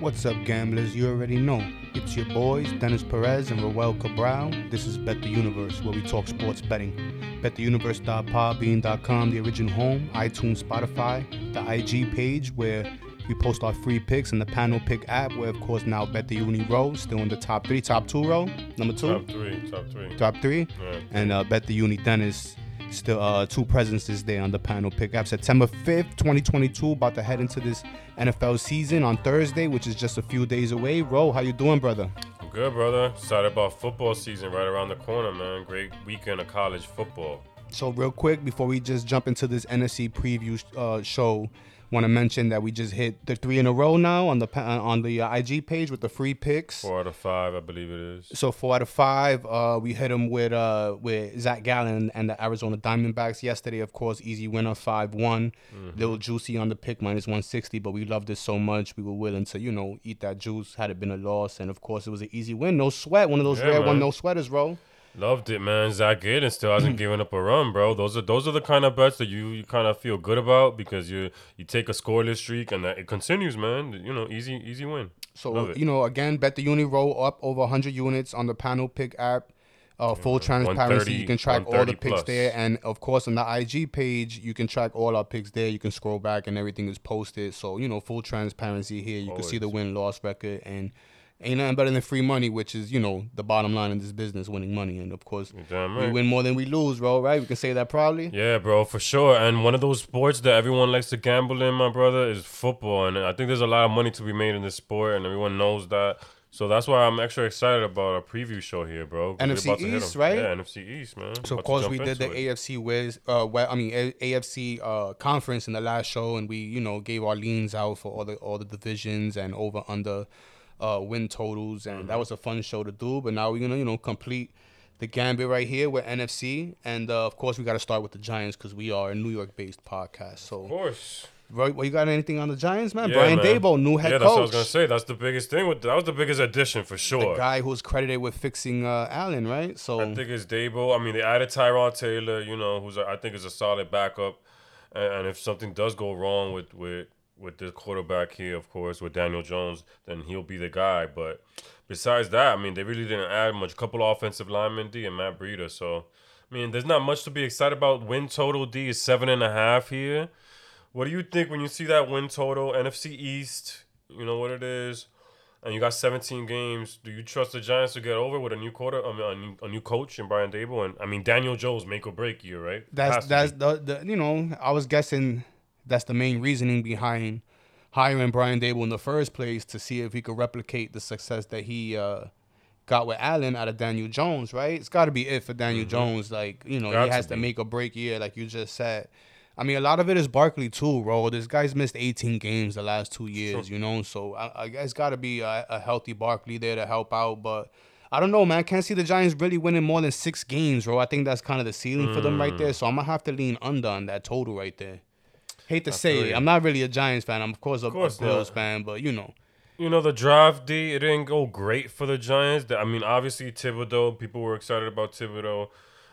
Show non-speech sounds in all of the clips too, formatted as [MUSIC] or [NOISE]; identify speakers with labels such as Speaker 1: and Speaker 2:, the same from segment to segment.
Speaker 1: What's up, gamblers? You already know. It's your boys, Dennis Perez and Roel Cabral. This is Bet the Universe, where we talk sports betting. BetTheUniverse.podbean.com, the original home, iTunes, Spotify, the IG page where we post our free picks, and the panel pick app, where of course now Bet the Uni row, still in the top three, top two row, number two,
Speaker 2: Top three, top three.
Speaker 1: top three,
Speaker 2: Yeah.
Speaker 1: and uh, Bet the Uni Dennis. Still, uh, two presences there on the panel pick app. September 5th, 2022, about to head into this NFL season on Thursday, which is just a few days away. Ro, how you doing, brother?
Speaker 2: I'm good, brother. Excited about football season right around the corner, man. Great weekend of college football.
Speaker 1: So real quick before we just jump into this NFC preview uh, show, want to mention that we just hit the three in a row now on the uh, on the uh, IG page with the free picks.
Speaker 2: Four out of five, I believe it is.
Speaker 1: So four out of five, uh, we hit them with uh, with Zach Gallen and the Arizona Diamondbacks yesterday. Of course, easy winner five one. Little juicy on the pick minus one sixty, but we loved it so much we were willing to you know eat that juice had it been a loss. And of course, it was an easy win, no sweat. One of those
Speaker 2: Yeah,
Speaker 1: rare one no sweaters, bro.
Speaker 2: Loved it, man. Zach Gallen still hasn't [CLEARS THROAT] given up a run, bro. Those are those are the kind of bets that you, you kind of feel good about because you you take a scoreless streak and that it continues, man. You know, easy easy win.
Speaker 1: So you know, again, bet the uni roll up over 100 units on the panel pick app. Uh, full transparency, you can track all the picks
Speaker 2: plus.
Speaker 1: there, and of course on the IG page, you can track all our picks there. You can scroll back, and everything is posted. So you know, full transparency here. You can see the win loss record, and ain't nothing better than free money, which is you know the bottom line in this business, winning money. And of course,
Speaker 2: Damn
Speaker 1: we win more than we lose, bro. Right? We can say that proudly.
Speaker 2: Yeah, bro, for sure. And one of those sports that everyone likes to gamble in, my brother, is football. And I think there's a lot of money to be made in this sport, and everyone knows that. So that's why I'm extra excited about our preview show here, bro.
Speaker 1: NFC
Speaker 2: about to hit
Speaker 1: East, right?
Speaker 2: Yeah, NFC East, man.
Speaker 1: So of course we did the
Speaker 2: it.
Speaker 1: AFC Wiz, uh, I mean A- AFC uh, conference in the last show, and we you know gave our leans out for all the all the divisions and over under uh, win totals, and
Speaker 2: Mm-hmm.
Speaker 1: that was a fun show to do. But now we're gonna you know complete the gambit right here with NFC, and uh, of course we got to start with the Giants because we are a New York based podcast. So of
Speaker 2: course.
Speaker 1: right, well, you got anything on the Giants, man?
Speaker 2: Yeah,
Speaker 1: Brian
Speaker 2: man.
Speaker 1: Daboll, new head
Speaker 2: yeah, that's what I was gonna say. That's the biggest thing. With that was the biggest addition for sure.
Speaker 1: The guy who's credited with fixing uh, Allen, right? So
Speaker 2: I think it's Daboll. I mean, they added Tyrod Taylor. You know, who's a, I think is a solid backup. And, and if something does go wrong with with with the quarterback here, of course, with Daniel Jones, then he'll be the guy. But besides that, I mean, they really didn't add much. Couple offensive linemen, D and Matt Breida. So, I mean, there's not much to be excited about. Win total D is seven and a half here. What do you think when you see that win total? NFC East, you know what it is, and you got 17 games. Do you trust the Giants to get over with a new quarter, I mean, a new, a new coach in Brian Daboll? And I mean, Daniel Jones make or break year, right?
Speaker 1: That's that's the, the you know I was guessing that's the main reasoning behind hiring Brian Daboll in the first place to see if he could replicate the success that he uh, got with Allen out of Daniel Jones, right? It's got to be it for Daniel Jones. Like you know
Speaker 2: Mm-hmm. Got
Speaker 1: he has to
Speaker 2: be.
Speaker 1: make a break year, like you just said. I mean, a lot of it is Barkley too, bro. This guy's missed 18 games the last two years, you know. So I, I guess got to be a, a healthy Barkley there to help out, but. I don't know, man. Can't see the Giants really winning more than six games, bro. I think that's kind of the ceiling for them right
Speaker 2: Mm.
Speaker 1: there. So I'm gonna have to lean under on that total right there. Hate to say it. I'm not really a Giants fan. I'm of course a,
Speaker 2: course
Speaker 1: a Bills
Speaker 2: not.
Speaker 1: fan, but you know,
Speaker 2: You know, the draft D, it didn't go great for the Giants. I mean, obviously, Thibodeaux, people were excited about Thibodeaux,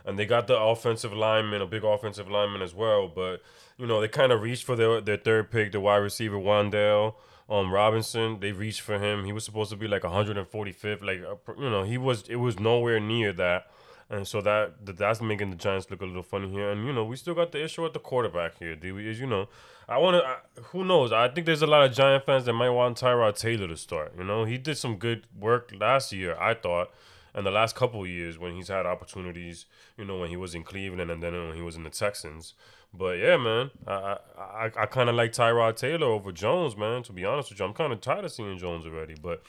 Speaker 2: and they got the offensive lineman, a big offensive lineman as well. But, you know, they kind of reached for their, their third pick, the wide receiver, Wan'Dale um, Robinson. They reached for him. He was supposed to be like 145th. Like, you know, he was, it was nowhere near that. And so that that- that's making the Giants look a little funny here. And you know, we still got the issue at the quarterback here. Do we? As you know, I want to. Who knows? I think there's a lot of Giant fans that might want Tyrod Taylor to start. You know, he did some good work last year. I thought, and the last couple years when he's had opportunities. You know, when he was in Cleveland and then when he was in the Texans. But yeah, man, I I, I, I kind of like Tyrod Taylor over Jones, man. To be honest with you, I'm kind of tired of seeing Jones already. But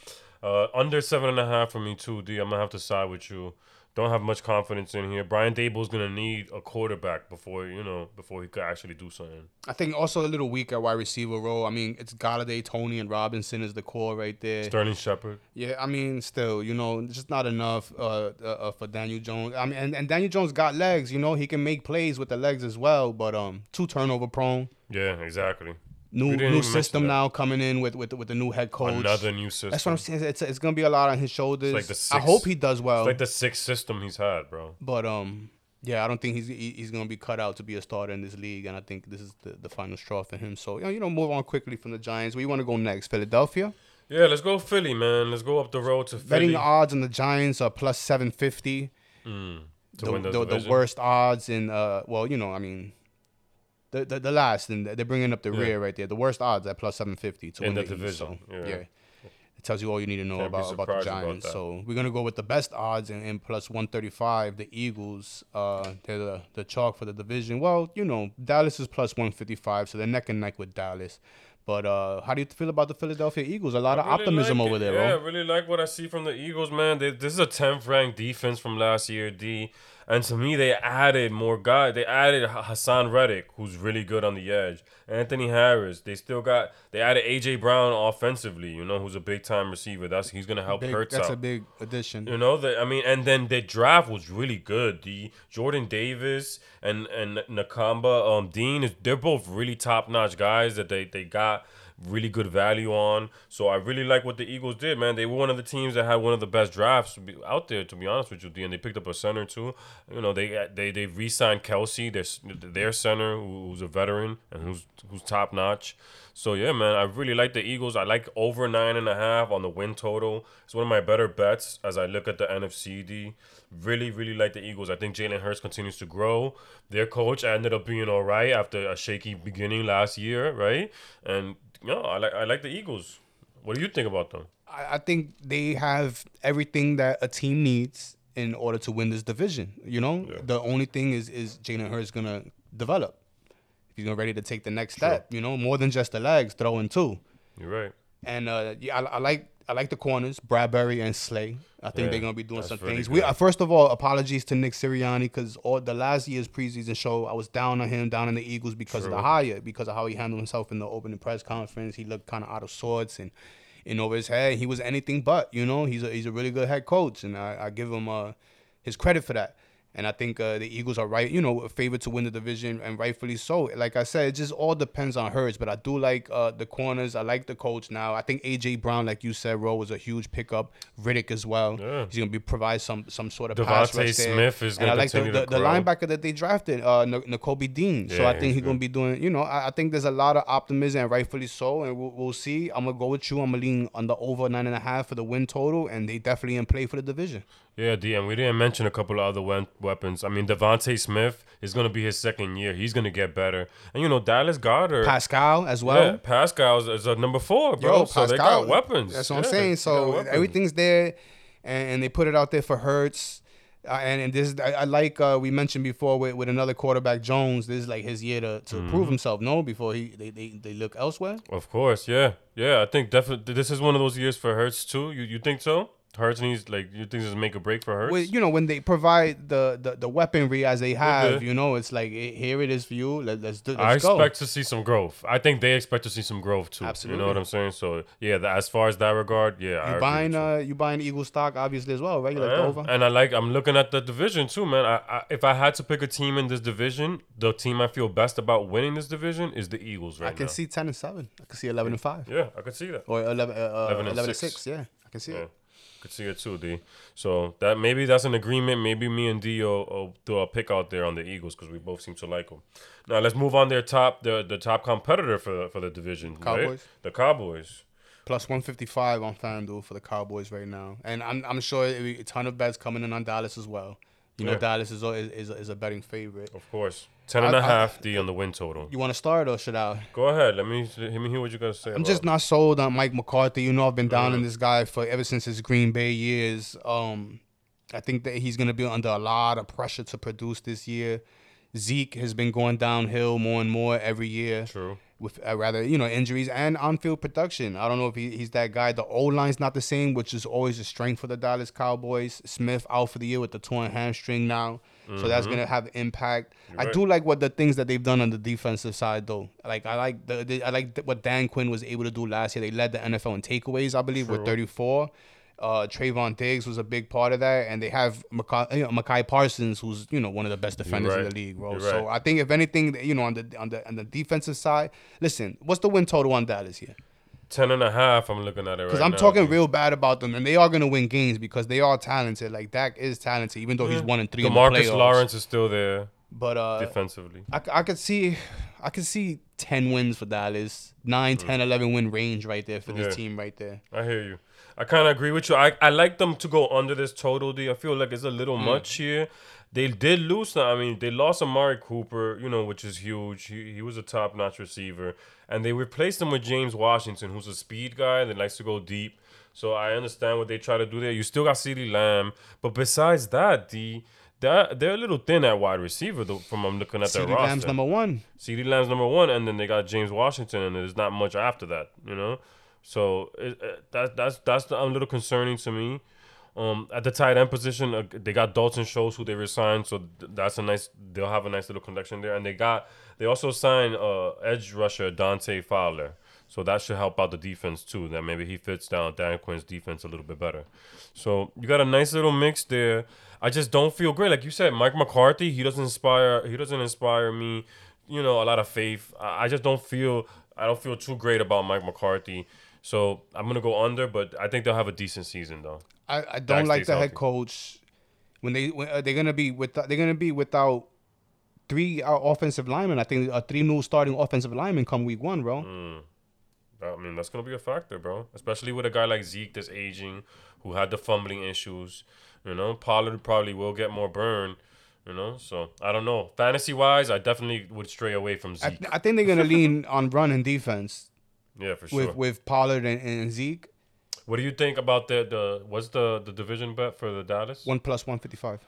Speaker 2: uh, under seven and a half for me too, D. I'm gonna have to side with you. Don't have much confidence in here. Brian Daboll's gonna need a quarterback before you know before he could actually do something.
Speaker 1: I think also a little weak at wide receiver role. I mean, it's Golladay, Toney, and Robinson is the core right there.
Speaker 2: Sterling Shepard.
Speaker 1: Yeah, I mean, still, you know, just not enough uh, uh, uh, for Daniel Jones. I mean, and, and Daniel Jones got legs. You know, he can make plays with the legs as well. But um, too turnover prone.
Speaker 2: Yeah, exactly.
Speaker 1: New new system now coming in with with with the new head coach.
Speaker 2: Another new system.
Speaker 1: That's what I'm saying. It's, it's gonna be a lot on his shoulders.
Speaker 2: like the
Speaker 1: I hope he does well.
Speaker 2: It's like the sixth system he's had, bro.
Speaker 1: but um, yeah, I don't think he's he- he's gonna be cut out to be a starter in this league, and I think this is the, the final straw for him. So you know, you know, move on quickly from the Giants. Where you want to go next? Philadelphia.
Speaker 2: Yeah, let's go Philly, man. Let's go up the road to Philly.
Speaker 1: Betting odds on the Giants are plus seven fifty.
Speaker 2: Mm,
Speaker 1: The,
Speaker 2: the,
Speaker 1: the, the worst odds in uh well you know I mean. The, the, the last and they're bringing up the
Speaker 2: Yeah.
Speaker 1: rear right there. The worst odds at plus seven fifty to
Speaker 2: In
Speaker 1: win
Speaker 2: the
Speaker 1: East,
Speaker 2: division,
Speaker 1: So,
Speaker 2: yeah.
Speaker 1: yeah. it tells you all you need to know
Speaker 2: Can't
Speaker 1: about about the
Speaker 2: surprised about
Speaker 1: Giants. so we're gonna go with the best odds and, and plus one thirty five. The Eagles, uh, they're the, the chalk for the division. Well, you know Dallas is plus one fifty five, so they're neck and neck with Dallas. But uh, how do you feel about the Philadelphia Eagles? A lot of
Speaker 2: really
Speaker 1: optimism
Speaker 2: like
Speaker 1: over
Speaker 2: it.
Speaker 1: there,
Speaker 2: Yeah,
Speaker 1: bro.
Speaker 2: I really like what I see from the Eagles, man. They, this is a 10th ranked defense from last year, D. And to me, they added more guys. They added Haason Reddick, who's really good on the edge. Anthony Harris. They still got. They added AJ Brown offensively. You know, who's a big time receiver. That's he's gonna help
Speaker 1: Big-
Speaker 2: Hurts
Speaker 1: that's
Speaker 2: out.
Speaker 1: a big addition.
Speaker 2: You know, the, I mean, and then the draft was really good. The Jordan Davis and and Nakobe um Dean is they're both really top notch guys that they they got really good value on. So I really like what the Eagles did, man. They were one of the teams that had one of the best drafts out there, to be honest with you. And they picked up a center too. You know, they they they re-signed Kelce, their their center, who's a veteran and who's who's top notch. So yeah, man, I really like the Eagles. I like over nine and a half on the win total. It's one of my better bets as I look at the NFC. D. Really, really like the Eagles. I think Jalen Hurts continues to grow. Their coach ended up being all right after a shaky beginning last year, right? And know, I like I like the Eagles. What do you think about them?
Speaker 1: I, I think they have everything that a team needs in order to win this division. You know,
Speaker 2: Yeah.
Speaker 1: the only thing is is Jalen Hurts gonna develop. If he's ready to take the next step, you know, more than just the legs, throwing too.
Speaker 2: You're right.
Speaker 1: And uh, yeah, I, I like I like the corners, Bradberry and Slay. I think
Speaker 2: Yeah,
Speaker 1: they're gonna be doing some things. We
Speaker 2: good.
Speaker 1: uh, first of all, apologies to Nick Sirianni because all the last year's preseason show, I was down on him, down on the Eagles because of the
Speaker 2: True.
Speaker 1: hire, because of how he handled himself in the opening press conference. He looked kind of out of sorts and in over his head. He was anything but. You know, he's a he's a really good head coach, and I, I give him uh, his credit for that. And I think uh, the Eagles are right, you know, a favorite to win the division, and rightfully so. Like I said, it just all depends on Hurts. But I do like uh, the corners. I like the coach now. I think AJ Brown, like you said, Ro, was a huge pickup. Reddick as well.
Speaker 2: Yeah.
Speaker 1: He's gonna be provide some some sort of pass
Speaker 2: DeVonta
Speaker 1: rush there.
Speaker 2: Smith is gonna
Speaker 1: I like the, the, the linebacker that they drafted, uh, N- Nakobe Dean. so I think
Speaker 2: he's
Speaker 1: he's gonna be doing. You know, I, I think there's a lot of optimism, and rightfully so. And we'll, we'll see. I'm gonna go with you. I'm gonna lean on the over nine and a half for the win total, and they definitely in play for the division.
Speaker 2: Yeah, DM. we didn't mention a couple of other we- weapons. I mean, DeVonta Smith is going to be his second year. He's going to get better. And, you know, Dallas Goedert.
Speaker 1: Pascal as well.
Speaker 2: yeah, Pascal is- is a number four, bro.
Speaker 1: Yo,
Speaker 2: so they got weapons.
Speaker 1: That's what
Speaker 2: Yeah,
Speaker 1: I'm saying. So everything's there, and, and they put it out there for Hurts. Uh, and, and this, I, I like uh, we mentioned before with, with another quarterback Jones. This is like his year to, to
Speaker 2: Mm-hmm.
Speaker 1: prove himself. No, before he they, they, they look elsewhere.
Speaker 2: Of course, yeah. Yeah, I think definitely this is one of those years for Hurts, too. You you think so? Hurts needs, like, you think this is make a break for Hurts?
Speaker 1: Well, you know when they provide the, the, the weaponry as they have,
Speaker 2: Okay.
Speaker 1: you know it's like here it is for you. Let, let's do. Let's
Speaker 2: I
Speaker 1: go.
Speaker 2: expect to see some growth. I think they expect to see some growth too. Absolutely. You know what I'm saying? So yeah, the, as far as that regard, yeah, I
Speaker 1: you
Speaker 2: agree
Speaker 1: buying uh you buying Eagle stock obviously as well, right? You like
Speaker 2: I
Speaker 1: over.
Speaker 2: And I like I'm looking at the division too, man. I, I if I had to pick a team in this division, the team I feel best about winning this division is the Eagles right
Speaker 1: I can
Speaker 2: now.
Speaker 1: see ten and seven. I can see eleven and five
Speaker 2: Yeah, I could see that.
Speaker 1: or 11, uh,
Speaker 2: 11
Speaker 1: 11,
Speaker 2: and
Speaker 1: and
Speaker 2: six.
Speaker 1: six. Yeah, I can see
Speaker 2: Yeah.
Speaker 1: it.
Speaker 2: Could see it too, D. So that maybe that's an agreement. Maybe me and D will, will do a pick out there on the Eagles because we both seem to like them. Now let's move on. Their top, the the top competitor for for the division, right?
Speaker 1: Cowboys?
Speaker 2: The Cowboys.
Speaker 1: Plus 155 on FanDuel for the Cowboys right now. And I'm, I'm sure it'll be a ton of bets coming in on Dallas as well. You know,
Speaker 2: Yeah.
Speaker 1: Dallas is, is, is, a, is a betting favorite.
Speaker 2: Of course, ten and a
Speaker 1: I- I-
Speaker 2: half D on the win total.
Speaker 1: You want to start or should I?
Speaker 2: Go ahead. Let me let me hear what you got to say.
Speaker 1: I'm just
Speaker 2: it.
Speaker 1: not sold on Mike McCarthy. You know, I've been down
Speaker 2: Mm.
Speaker 1: on this guy for ever since his Green Bay years. Um, I think that he's gonna be under a lot of pressure to produce this year. Zeke has been going downhill more and more every year
Speaker 2: true.
Speaker 1: With uh, rather you know injuries and on-field production. I don't know if he, he's that guy. The O line's not the same, which is always a strength for the Dallas Cowboys. Smith out for the year with the torn hamstring now, so that's gonna have impact. I
Speaker 2: Mm-hmm.
Speaker 1: do like what the things that they've done on the defensive side though. Like I like the, the I like th- what Dan Quinn was able to do last year. They led the NFL in takeaways, I believe, with 34. Uh, Trevon Diggs was a big part of that, and they have Micah, you know, Micah Parsons, who's you know one of the best defenders in the league, bro.
Speaker 2: You're
Speaker 1: So. I think if anything, you know, on the on the on the defensive side, listen, what's the win total on Dallas here?
Speaker 2: Ten and a half. I'm looking at it right
Speaker 1: Because I'm
Speaker 2: now,
Speaker 1: talking real bad about them, and they are gonna win games because they are talented. Like Dak is talented, even though he's one and three. in the
Speaker 2: Demarcus
Speaker 1: playoffs.
Speaker 2: Lawrence is still there.
Speaker 1: But uh,
Speaker 2: defensively.
Speaker 1: I, I could see, I could see ten wins for Dallas, 9, 10, 11 win range right there for this
Speaker 2: Yeah.
Speaker 1: team right there.
Speaker 2: I hear you. I kind of agree with you. I, I like them to go under this total. D. I feel like it's a
Speaker 1: Mm.
Speaker 2: little much here. They did lose. I mean, they lost Amari Cooper, you know, which is huge. He, he was a top notch receiver, and they replaced him with James Washington, who's a speed guy that likes to go deep. So I understand what they try to do there. You still got CeeDee Lamb, but besides that, D. That they're a little thin at wide receiver though. From I'm looking at their
Speaker 1: CeeDee
Speaker 2: roster.
Speaker 1: Lamb's number one.
Speaker 2: CeeDee Lamb's number one, and then they got James Washington, and there's not much after that, you know. So it, it, that that's that's a little concerning to me. Um, at the tight end position, uh, they got Dalton Schultz, who they resigned, so th- that's a nice. They'll have a nice little connection there, and they got they also signed uh, edge rusher Dante Fowler, so that should help out the defense too. That maybe he fits down Dan Quinn's defense a little bit better. So you got a nice little mix there. I just don't feel great, like you said, Mike McCarthy. He doesn't inspire. He doesn't inspire me. You know, a lot of faith. I, I just don't feel. I don't feel too great about Mike McCarthy. So I'm gonna go under, but I think they'll have a decent season though.
Speaker 1: I, I don't
Speaker 2: Dak
Speaker 1: like the head coach when they when, uh, they're gonna be with they're gonna be without three uh, offensive linemen. I think uh, three new starting offensive linemen come week one, bro.
Speaker 2: Mm. I mean, that's gonna be a factor, bro. Especially with a guy like Zeke that's aging, who had the fumbling issues. You know, Pollard probably will get more burn. You know, so I don't know. Fantasy wise, I definitely would stray away from
Speaker 1: I,
Speaker 2: Zeke.
Speaker 1: I think they're gonna lean on run and defense
Speaker 2: yeah, for sure.
Speaker 1: with with Pollard and, and Zeke.
Speaker 2: what do you think about the the what's the the division bet for the Dallas?
Speaker 1: One plus one fifty five.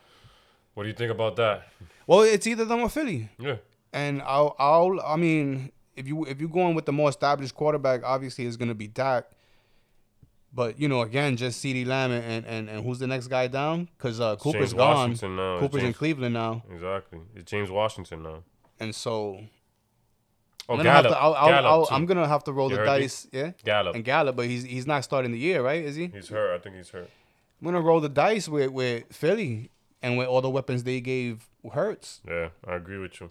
Speaker 2: What do you think about that?
Speaker 1: Well, it's either them or Philly.
Speaker 2: Yeah,
Speaker 1: And I'll, I'll, I mean, if you if you're going with the more established quarterback, obviously it's gonna be Dak. But you know, again, just CeeDee Lamb and, and, and, who's the next guy down? Because uh, Cooper's
Speaker 2: James
Speaker 1: gone.
Speaker 2: Washington now.
Speaker 1: Cooper's in Cleveland now,
Speaker 2: Exactly. It's James Washington now.
Speaker 1: and so I'm gonna have to, I'll, I'll,
Speaker 2: Gallup,
Speaker 1: I'll. I'm gonna have to roll
Speaker 2: You
Speaker 1: the
Speaker 2: heard me?
Speaker 1: dice, yeah.
Speaker 2: Gallup.
Speaker 1: And Gallup, but he's he's not starting the year, right? Is he?
Speaker 2: He's hurt. I think he's hurt.
Speaker 1: I'm gonna roll the dice with with Philly and with all the weapons they gave Hurts.
Speaker 2: Yeah, I agree with you.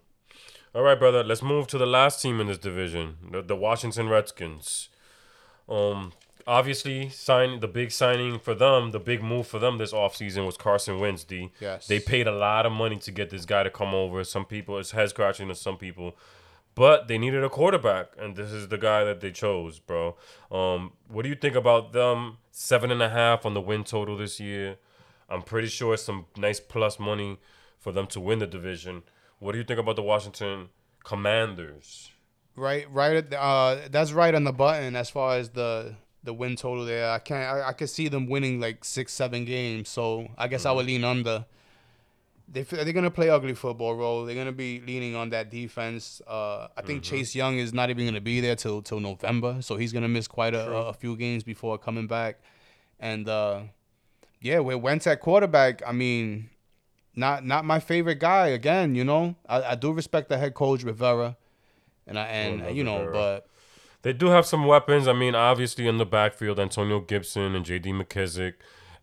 Speaker 2: All right, brother. Let's move to the last team in this division, the, the Washington Redskins. Um, obviously, sign the big signing for them, the big move for them this offseason was Carson Wentz. D.
Speaker 1: Yes.
Speaker 2: They paid a lot of money to get this guy to come over. Some people, it's head scratching to some people, but they needed a quarterback, and this is the guy that they chose, bro. Um, what do you think about them? Seven and a half on the win total this year. I'm pretty sure it's some nice plus money for them to win the division. What do you think about the Washington Commanders?
Speaker 1: Right, right. At the, uh, that's right on the button as far as the the win total there. I can't. I, I could see them winning like six, seven games. So I guess I would lean under. They they're gonna play ugly football role. They're gonna be leaning on that defense. Uh, I think Chase Young is not even gonna be there till till November, so he's gonna miss quite a, a few games before coming back. And uh, yeah, with Wentz at quarterback, I mean, not not my favorite guy. Again, you know, I, I do respect the head coach Rivera, and I and you know,
Speaker 2: Rivera.
Speaker 1: but
Speaker 2: They do have some weapons. I mean, obviously in the backfield, Antonio Gibson and J.D. McKissic,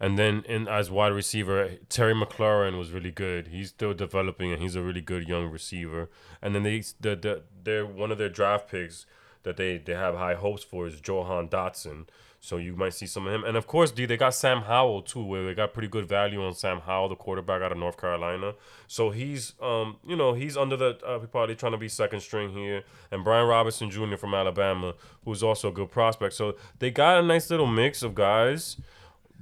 Speaker 2: and then in as wide receiver, Terry McLaurin was really good. He's still developing, and he's a really good young receiver. And then they the, the they're one of their draft picks that they they have high hopes for is Jahan Dotson. So you might see some of him, and of course, D they got Sam Howell too, where they got pretty good value on Sam Howell, the quarterback out of North Carolina. So he's, um, you know, he's under the uh, probably trying to be second string here, and Brian Robinson Jr. from Alabama, who's also a good prospect. So they got a nice little mix of guys,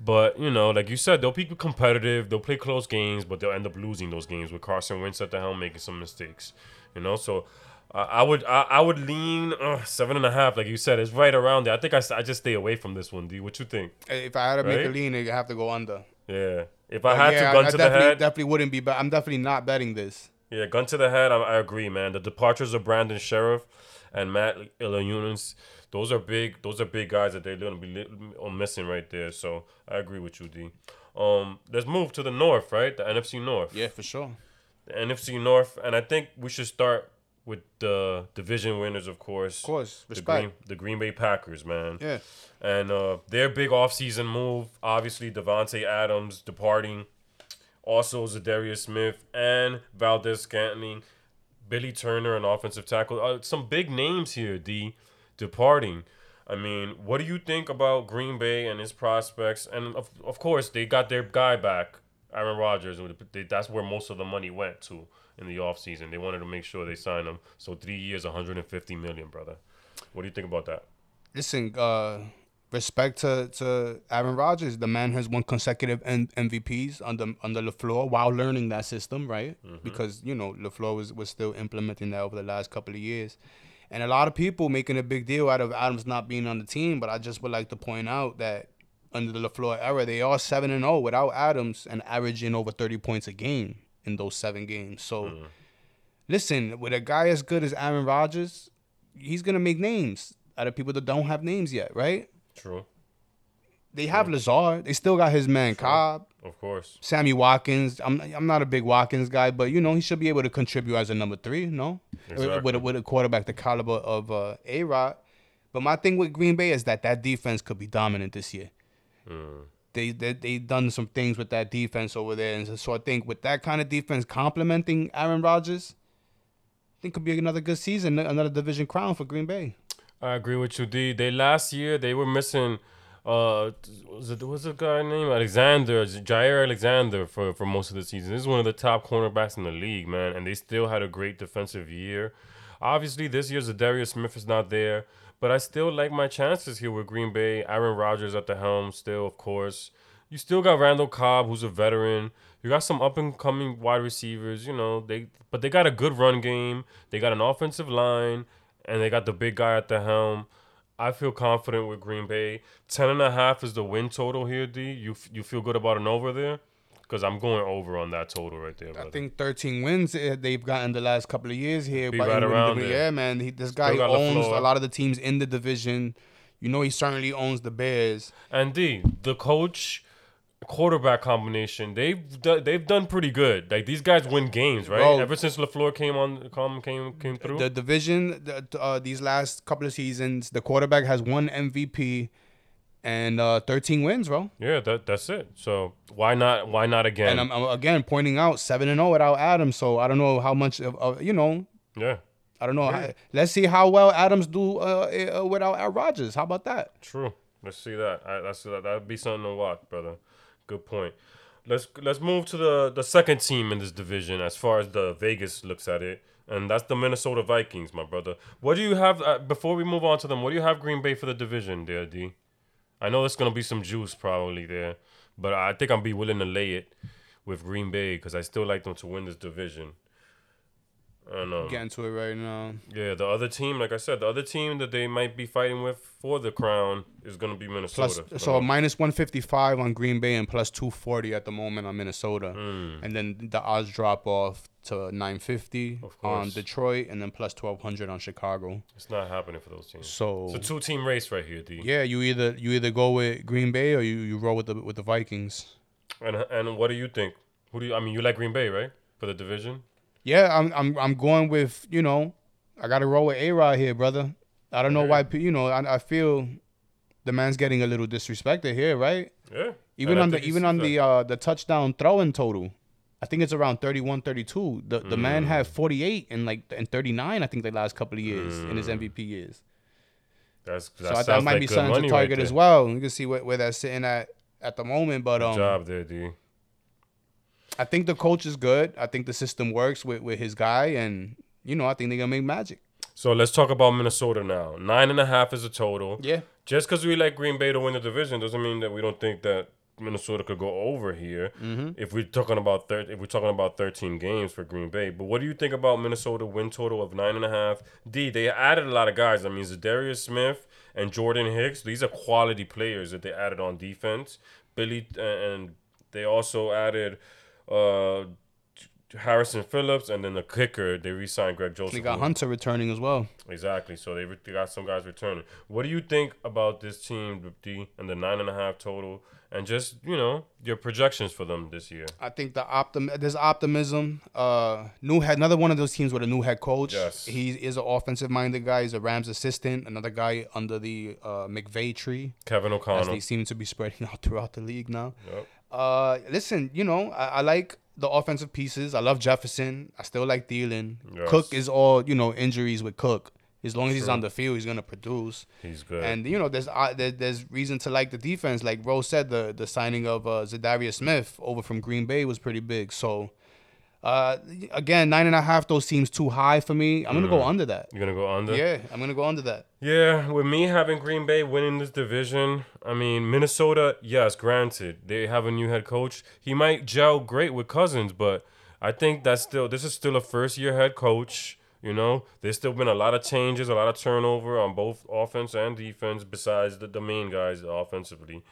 Speaker 2: but you know, like you said, they'll be competitive, they'll play close games, but they'll end up losing those games with Carson Wentz at the helm making some mistakes. You know, so. Uh, I would I, I would lean uh, seven and a half, like you said. It's right around there. I think I, I just stay away from this one, D. What you think?
Speaker 1: if I had to make a
Speaker 2: Right?
Speaker 1: lean, I have to go under.
Speaker 2: Yeah. If I had
Speaker 1: yeah,
Speaker 2: to gun
Speaker 1: I
Speaker 2: to the head,
Speaker 1: definitely wouldn't be. But I'm definitely not betting this.
Speaker 2: yeah, gun to the head. I, I agree, man. The departures of Brandon Scherff and Matt Ioannidis, those are big. Those are big guys that they're gonna be li- missing right there. So I agree with you, D. Um, let's move to the North, right? The NFC North.
Speaker 1: Yeah, for sure.
Speaker 2: The NFC North, and I think we should start with the division winners, of course.
Speaker 1: Of course,
Speaker 2: The. Green, the Green Bay Packers, man.
Speaker 1: Yeah.
Speaker 2: And uh, their big offseason move, obviously Davante Adams departing, also Za'Darius Smith and Valdes-Scantling, Billy Turner, an offensive tackle. Uh, some big names here, D, departing. I mean, what do you think about Green Bay and his prospects? And of, of course, they got their guy back, Aaron Rodgers. They- That's where most of the money went to. in the offseason. They wanted to make sure they signed him. So three years, 150 million, brother. What do you think about that?
Speaker 1: Listen, uh, respect to, to Aaron Rodgers. The man has won consecutive M- MVPs under under Lafleur while learning that system, right? Because you know Lafleur was was still implementing that over the last couple of years, and a lot of people making a big deal out of Adams not being on the team. But I just would like to point out that under the Lafleur era, they are seven and zero without Adams and averaging over thirty points a game in those seven games. So. Hmm. Listen, with a guy as good as Aaron Rodgers, he's gonna make names out of people that don't have names yet, right?
Speaker 2: True,
Speaker 1: They have Lazard. They still got his man Cobb,
Speaker 2: of course.
Speaker 1: Sammy Watkins. I'm I'm not a big Watkins guy, but you know he should be able to contribute as a number three. No,
Speaker 2: Exactly.
Speaker 1: with, a, with a quarterback the caliber of uh, A Rod. But my thing with Green Bay is that that defense could be dominant this year.
Speaker 2: Mm.
Speaker 1: They they they done some things with that defense over there, and so, so I think with that kind of defense complementing Aaron Rodgers, I think could be another good season, another division crown for Green Bay.
Speaker 2: I agree with you, D. They last year they were missing. Uh, was it what's the guy name? Alexander, Jaire Alexander for for most of the season. This is one of the top cornerbacks in the league, man, and they still had a great defensive year. Obviously, this year's Darius Smith is not there, but I still like my chances here with Green Bay. Aaron Rodgers at the helm, still, of course. You still got Randall Cobb, who's a veteran. You got some up and coming wide receivers, you know. They but they got a good run game. They got an offensive line, and they got the big guy at the helm. I feel confident with Green Bay. Ten and a half is the win total here, D. You you feel good about an over there? Because I'm going over on that total right there, brother.
Speaker 1: I think 13 wins eh, they've gotten the last couple of years here.
Speaker 2: Be right
Speaker 1: the
Speaker 2: around there.
Speaker 1: Yeah, man. He, this guy owns a lot of the teams in the division. You know, he certainly owns the Bears.
Speaker 2: And D, the coach quarterback combination, they've do, they've done pretty good. Like these guys win games, right?
Speaker 1: Bro.
Speaker 2: Ever since Lafleur came on, come came came through.
Speaker 1: The division, the, uh, these last couple of seasons, the quarterback has one MVP and uh, 13 wins, bro.
Speaker 2: yeah, that that's it. So why not? Why not again?
Speaker 1: And I'm, I'm again pointing out 7 and 0 without Adams. So I don't know how much, of, you know,
Speaker 2: yeah,
Speaker 1: I don't know. How- let's see how well Adams do uh, uh, without Aaron Rodgers. How about that?
Speaker 2: true. Let's see that. I, that's that. That'd be something to watch, brother. Good point. Let's let's move to the the second team in this division as far as the Vegas looks at it. And that's the Minnesota Vikings, my brother. What do you have uh, before we move on to them? What do you have Green Bay for the division, there, D? I know there's gonna be some juice probably there, but I think I'll be willing to lay it with Green Bay because I still like them to win this division. And um,
Speaker 1: Get into it right now.
Speaker 2: yeah, the other team, like I said, the other team that they might be fighting with for the crown is gonna be Minnesota.
Speaker 1: Plus, so minus 155 on Green Bay and plus 240 at the moment on Minnesota.
Speaker 2: Mm.
Speaker 1: And then the odds drop off to 950 on. Detroit and then plus 1200 on Chicago.
Speaker 2: it's not happening for those teams.
Speaker 1: So
Speaker 2: It's a two team race right here, D.
Speaker 1: yeah, you either you either go with Green Bay or you, you roll with the with the Vikings.
Speaker 2: And and what do you think? Who do you? I mean, you like Green Bay, right, for the division?
Speaker 1: Yeah, I'm I'm I'm going with you know I got to roll with A Rod here, brother. I don't know why you know I, I feel the man's getting a little disrespected here, right?
Speaker 2: Yeah.
Speaker 1: Even on the even on
Speaker 2: that.
Speaker 1: the uh the touchdown throwing total, I think it's around 31, 32. The the man had 48 and like and 39 I think the last couple of years in his MVP years.
Speaker 2: That's that
Speaker 1: So I, that might
Speaker 2: like
Speaker 1: be something to target
Speaker 2: there.
Speaker 1: as well. You can see where, where that's sitting at at the moment, but
Speaker 2: Good
Speaker 1: um
Speaker 2: job there, D.
Speaker 1: I think the coach is good. I think the system works with with his guy and you know, I think they're going to make magic.
Speaker 2: So let's talk about Minnesota now. Nine and a half is a total.
Speaker 1: Yeah.
Speaker 2: Just because we like Green Bay to win the division doesn't mean that we don't think that Minnesota could go over here.
Speaker 1: Mm-hmm.
Speaker 2: If we're talking about thir- if we're talking about thirteen games for Green Bay, but what do you think about Minnesota win total of nine and a half? D they added a lot of guys. I mean, Za'Darius Smith and Jordan Hicks. These are quality players that they added on defense. Billy and they also added uh, Harrison Phillips and then the kicker they re-signed Greg Joseph.
Speaker 1: They got Hunter returning as well.
Speaker 2: Exactly. So they, re- they got some guys returning. What do you think about this team, D, and the nine and a half total, and just you know your projections for them this year?
Speaker 1: I think the optim there's optimism. Uh, new head, another one of those teams with a new head coach.
Speaker 2: Yes.
Speaker 1: he is an offensive minded guy. He's a Rams assistant. Another guy under the uh, McVay tree,
Speaker 2: Kevin
Speaker 1: as
Speaker 2: O'Connell.
Speaker 1: they seem to be spreading [LAUGHS] out throughout the league now.
Speaker 2: Yep.
Speaker 1: Uh, listen, you know, I, I like the offensive pieces. I love Jefferson. I still like Thielen.
Speaker 2: Yes.
Speaker 1: Cook is all you know injuries with Cook. As long as he's on the field, he's gonna produce.
Speaker 2: He's good.
Speaker 1: And you know, there's uh, there, there's reason to like the defense. Like Rose said, the the signing of uh, Za'Darius Smith over from Green Bay was pretty big. So Uh, again, nine and a half. Those seems too high for me. I'm gonna go under that.
Speaker 2: You're gonna go under.
Speaker 1: Yeah, I'm gonna go under that.
Speaker 2: Yeah, with me having Green Bay winning this division, I mean Minnesota. Yes, granted they have a new head coach. He might gel great with Cousins, but I think that's still this is still a first year head coach. You know, there's still been a lot of changes, a lot of turnover on both offense and defense, besides the, the main guys offensively.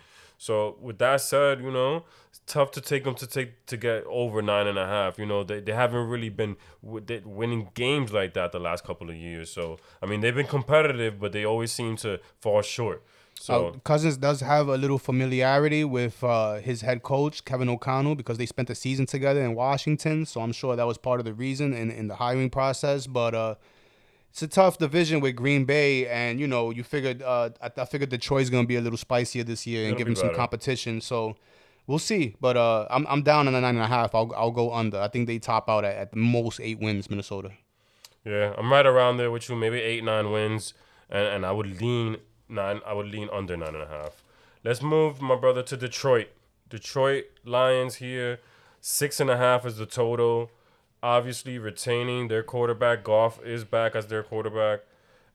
Speaker 2: So with that said, you know, it's tough to take them to take to get over nine and a half. You know, they, they haven't really been winning games like that the last couple of years. So I mean, they've been competitive, but they always seem to fall short. So
Speaker 1: Uh, Cousins does have a little familiarity with uh, his head coach Kevin O'Connell because they spent the season together in Washington. So I'm sure that was part of the reason in, in the hiring process. But uh, it's a tough division with Green Bay, and you know you figured uh, I, I figured Detroit's gonna be a little spicier this year and
Speaker 2: It'll
Speaker 1: give them some
Speaker 2: better.
Speaker 1: competition. So we'll see. But uh, I'm I'm down on the nine and a half. I'll I'll go under. I think they top out at, at the most eight wins, Minnesota.
Speaker 2: yeah, I'm right around there with you. Maybe eight nine wins, and and I would lean nine. I would lean under nine and a half. Let's move, my brother, to Detroit. Detroit Lions here, six and a half is the total. Obviously, retaining their quarterback. Goff is back as their quarterback,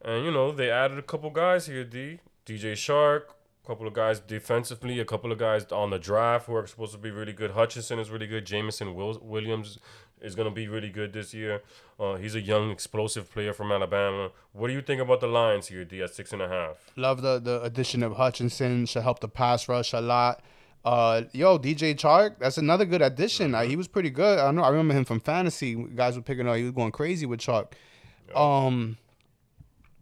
Speaker 2: and you know they added a couple guys here. D DJ Chark, a couple of guys defensively, a couple of guys on the draft who are supposed to be really good. Hutchinson is really good. Jameson Williams is going to be really good this year. Uh, he's a young, explosive player from Alabama. What do you think about the Lions here, D, at six and a half?
Speaker 1: Love the the addition of Hutchinson. Should help the pass rush a lot. Uh, yo, DJ Chark, that's another good addition. Uh, he was pretty good. I know. I remember him from fantasy. Guys were picking up. He was going crazy with Chark. Um,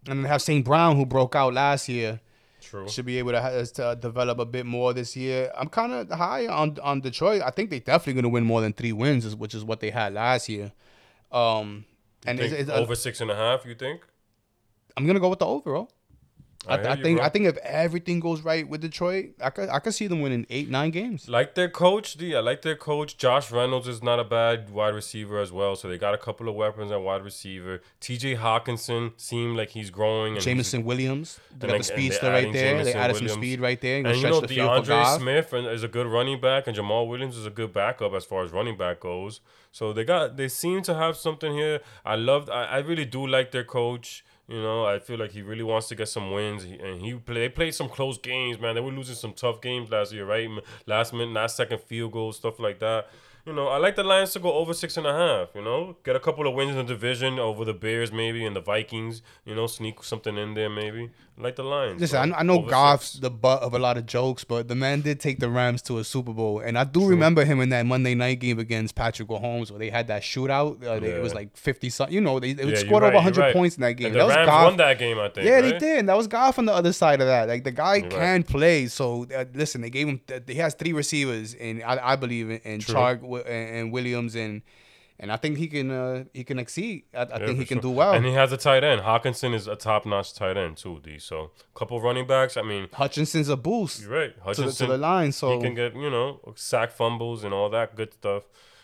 Speaker 1: and then have St. Brown who broke out last year.
Speaker 2: True.
Speaker 1: Should be able to, ha- to develop a bit more this year. I'm kind of high on on Detroit. I think they're definitely gonna win more than three wins, which is what they had last year. Um, and it's, it's,
Speaker 2: over six and a half, you think?
Speaker 1: I'm gonna go with the overall. I,
Speaker 2: I
Speaker 1: I think
Speaker 2: bro.
Speaker 1: I think if everything goes right with Detroit, I could I could see them winning eight nine games.
Speaker 2: Like their coach, D. I like their coach. Josh Reynolds is not a bad wide receiver as well. So they got a couple of weapons at wide receiver. T.J. Hockenson seemed like he's growing. And he's-
Speaker 1: Williams, they got the speedster right there. They
Speaker 2: Jameson
Speaker 1: added some speed right there. And,
Speaker 2: And you know,
Speaker 1: the
Speaker 2: DeAndre Smith is a good running back, and Jamaal Williams is a good backup as far as running back goes. So they got, they seem to have something here. I love, I, I really do like their coach. You know, I feel like he really wants to get some wins, He- and he play, they played some close games, man. They were losing some tough games last year, right? Last minute, last second field goals, stuff like that. You know, I like the Lions to go over six and a half. You know, get a couple of wins in the division over the Bears, maybe, and the Vikings. You know, sneak something in there, maybe. I like the Lions.
Speaker 1: Listen,
Speaker 2: bro.
Speaker 1: I, I know
Speaker 2: Over
Speaker 1: Goff's
Speaker 2: six.
Speaker 1: the butt of a lot of jokes, but the man did take the Rams to a Super Bowl, and I do remember him in that Monday night game against Patrick Mahomes, where they had that shootout. Uh, they, it was like fifty something. You know, they, they
Speaker 2: Yeah,
Speaker 1: scored
Speaker 2: you're
Speaker 1: over
Speaker 2: right,
Speaker 1: hundred
Speaker 2: right.
Speaker 1: points in that game.
Speaker 2: And
Speaker 1: that
Speaker 2: the
Speaker 1: was
Speaker 2: Rams
Speaker 1: Goff.
Speaker 2: won that game, I think.
Speaker 1: Yeah, they did. And that was Goff on the other side of that. Like the guy
Speaker 2: You're
Speaker 1: can play. So uh, listen, they gave him. He has three receivers, and I, I believe in, in Chark and, and Williams, and and I think he can uh, he can exceed. I, I
Speaker 2: Yeah,
Speaker 1: think he can
Speaker 2: sure.
Speaker 1: do well.
Speaker 2: And he has a tight end. Hockenson is a top notch tight end too, D. So couple running backs. I mean,
Speaker 1: Hutchinson's a boost
Speaker 2: you're right.
Speaker 1: to the,
Speaker 2: Hutchinson,
Speaker 1: to the line. So
Speaker 2: he can get you know sack fumbles and all that good stuff.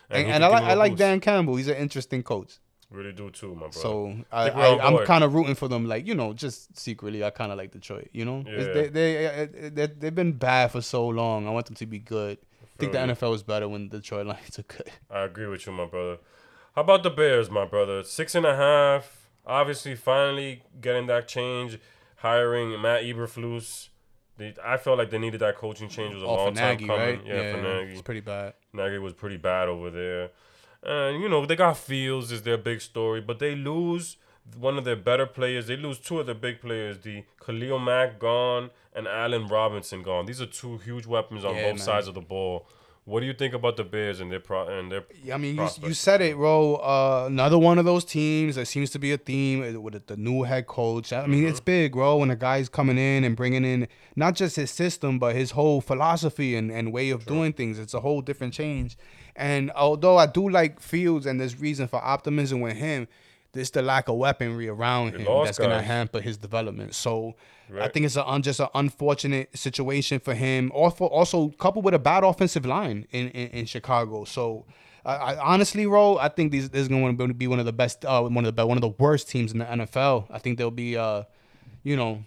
Speaker 1: and,
Speaker 2: he
Speaker 1: and I like I like
Speaker 2: boost.
Speaker 1: Dan Campbell. He's an interesting coach.
Speaker 2: Really do too, my brother.
Speaker 1: So I, I, I'm kind of rooting for them. Like you know, just secretly, I kind of like Detroit. You know,
Speaker 2: Yeah.
Speaker 1: they they, uh, they they've been bad for so long. I want them to be good. I think the NFL is better when the Detroit [LAUGHS] Lions are good.
Speaker 2: I agree with you, my brother. How about the Bears, my brother? Six and a half. Obviously, finally getting that change, hiring Matt Eberflus. They, I felt like they needed that coaching change. It was a
Speaker 1: Oh,
Speaker 2: long time
Speaker 1: Nagy,
Speaker 2: coming.
Speaker 1: right?
Speaker 2: Yeah, for Nagy.
Speaker 1: it's pretty bad.
Speaker 2: Nagy was pretty bad over there. And, you know, they got Fields is their big story, but they lose one of their better players. They lose two of their big players, the Khalil Mack gone and Allen Robinson gone. These are two huge weapons on
Speaker 1: Yeah,
Speaker 2: both
Speaker 1: man.
Speaker 2: sides of the ball. What do you think about the Bears and their pro and their
Speaker 1: Yeah, I mean, you, you said it, Ro. Uh, another one of those teams that seems to be a theme with the new head coach. I mean,
Speaker 2: Mm-hmm.
Speaker 1: it's big, Ro, when a guy's coming in and bringing in not just his system, but his whole philosophy and, and way of doing things. It's a whole different change. And although I do like Fields and there's reason for optimism with him, there's the lack of weaponry around him that's going to hamper his development. So I think it's a, just an unfortunate situation for him. Also, also coupled with a bad offensive line in, in, in Chicago. So, I, I honestly, Ro, I think these this is going to be one of the best, uh, one of the one of the worst teams in the NFL. I think they'll be, uh, you know,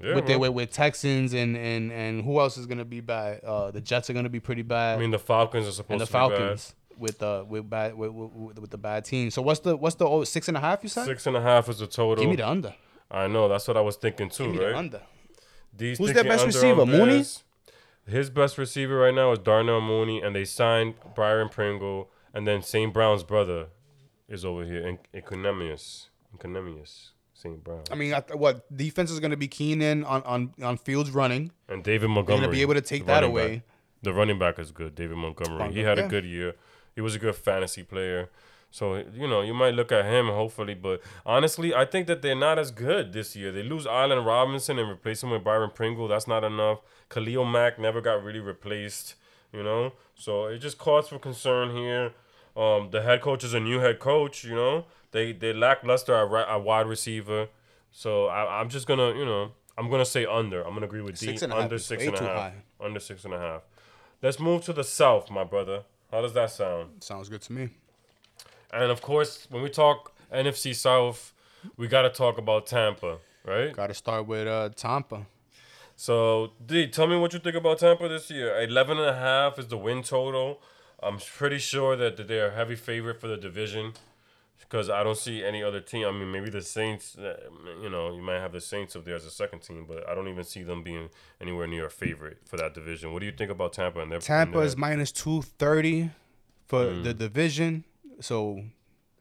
Speaker 2: yeah,
Speaker 1: with, their, with with Texans and and and who else is going to be bad? Uh, the Jets are going to be pretty bad,
Speaker 2: I mean, the Falcons are supposed
Speaker 1: and the
Speaker 2: to be bad.
Speaker 1: Falcons. With uh with bad with, with, with the bad team. So what's the what's the oh, six and a half you said?
Speaker 2: Six and a half is the total.
Speaker 1: Give me the under.
Speaker 2: I know that's what I was thinking too,
Speaker 1: Give me
Speaker 2: right?
Speaker 1: the under.
Speaker 2: These
Speaker 1: Who's their best receiver,
Speaker 2: on
Speaker 1: Mooney?
Speaker 2: His best receiver right now is Darnell Mooney, and they signed Byron Pringle, and then St. Brown's brother is over here, in Equanimeous. Equanimeous. St. Brown.
Speaker 1: I mean, what defense is going to be keen in on on on fields running.
Speaker 2: And David
Speaker 1: They're
Speaker 2: Montgomery.
Speaker 1: going to be able to take that away.
Speaker 2: back. The running back is good, David Montgomery. He had
Speaker 1: yeah.
Speaker 2: a good year. He was a good fantasy player. So, you know, you might look at him hopefully, but honestly, I think that they're not as good this year. They lose Allen Robinson and replace him with Byron Pringle. That's not enough. Khalil Mack never got really replaced, you know? So it just calls for concern here. Um, the head coach is a new head coach, you know? They they lackluster at, at wide receiver. So I, I'm just gonna, you know, I'm gonna say under. I'm gonna agree with
Speaker 1: Six
Speaker 2: D.
Speaker 1: half
Speaker 2: Under
Speaker 1: is
Speaker 2: six and a half.
Speaker 1: high.
Speaker 2: Under six and a half. Let's move to the south, my brother. How does that sound?
Speaker 1: Sounds good to me.
Speaker 2: And of course, when we talk NFC South, we got to talk about Tampa, right?
Speaker 1: Got to start with uh Tampa.
Speaker 2: So, D, tell me what you think about Tampa this year. 11 and a half is the win total. I'm pretty sure that that they're a heavy favorite for the division because I don't see any other team. I mean, maybe the Saints, uh, you know, you might have the Saints up there as a second team, but I don't even see them being anywhere near a favorite for that division. What do you think about Tampa and their
Speaker 1: Tampa is minus two thirty for
Speaker 2: Mm.
Speaker 1: the division. So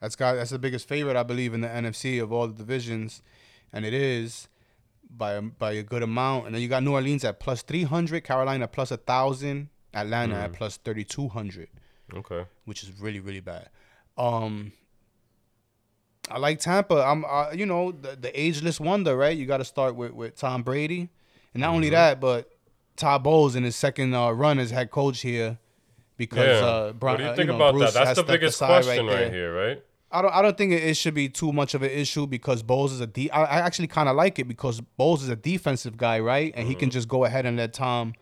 Speaker 1: that's got that's the biggest favorite I believe in the NFC of all the divisions, and it is by a, by a good amount. And then you got New Orleans at plus three hundred, Carolina plus a thousand, Atlanta
Speaker 2: Mm.
Speaker 1: at plus thirty two hundred,
Speaker 2: Okay.
Speaker 1: which is really really bad. Um, I like Tampa. I'm uh, you know the, the ageless wonder, right? You got to start with with Tom Brady, and not
Speaker 2: Mm-hmm.
Speaker 1: only that, but Todd Bowles in his second uh, run as head coach here. Because
Speaker 2: Yeah.
Speaker 1: uh, Bron-
Speaker 2: what do you
Speaker 1: uh,
Speaker 2: think
Speaker 1: know,
Speaker 2: about
Speaker 1: Bruce
Speaker 2: that? That's the biggest question right,
Speaker 1: there.
Speaker 2: here, right?
Speaker 1: I don't. I don't think it, should be too much of an issue because Bowles is a de- I, I actually kind of like it because Bowles is a defensive guy, right? And he
Speaker 2: Mm-hmm.
Speaker 1: can just go ahead and let Tom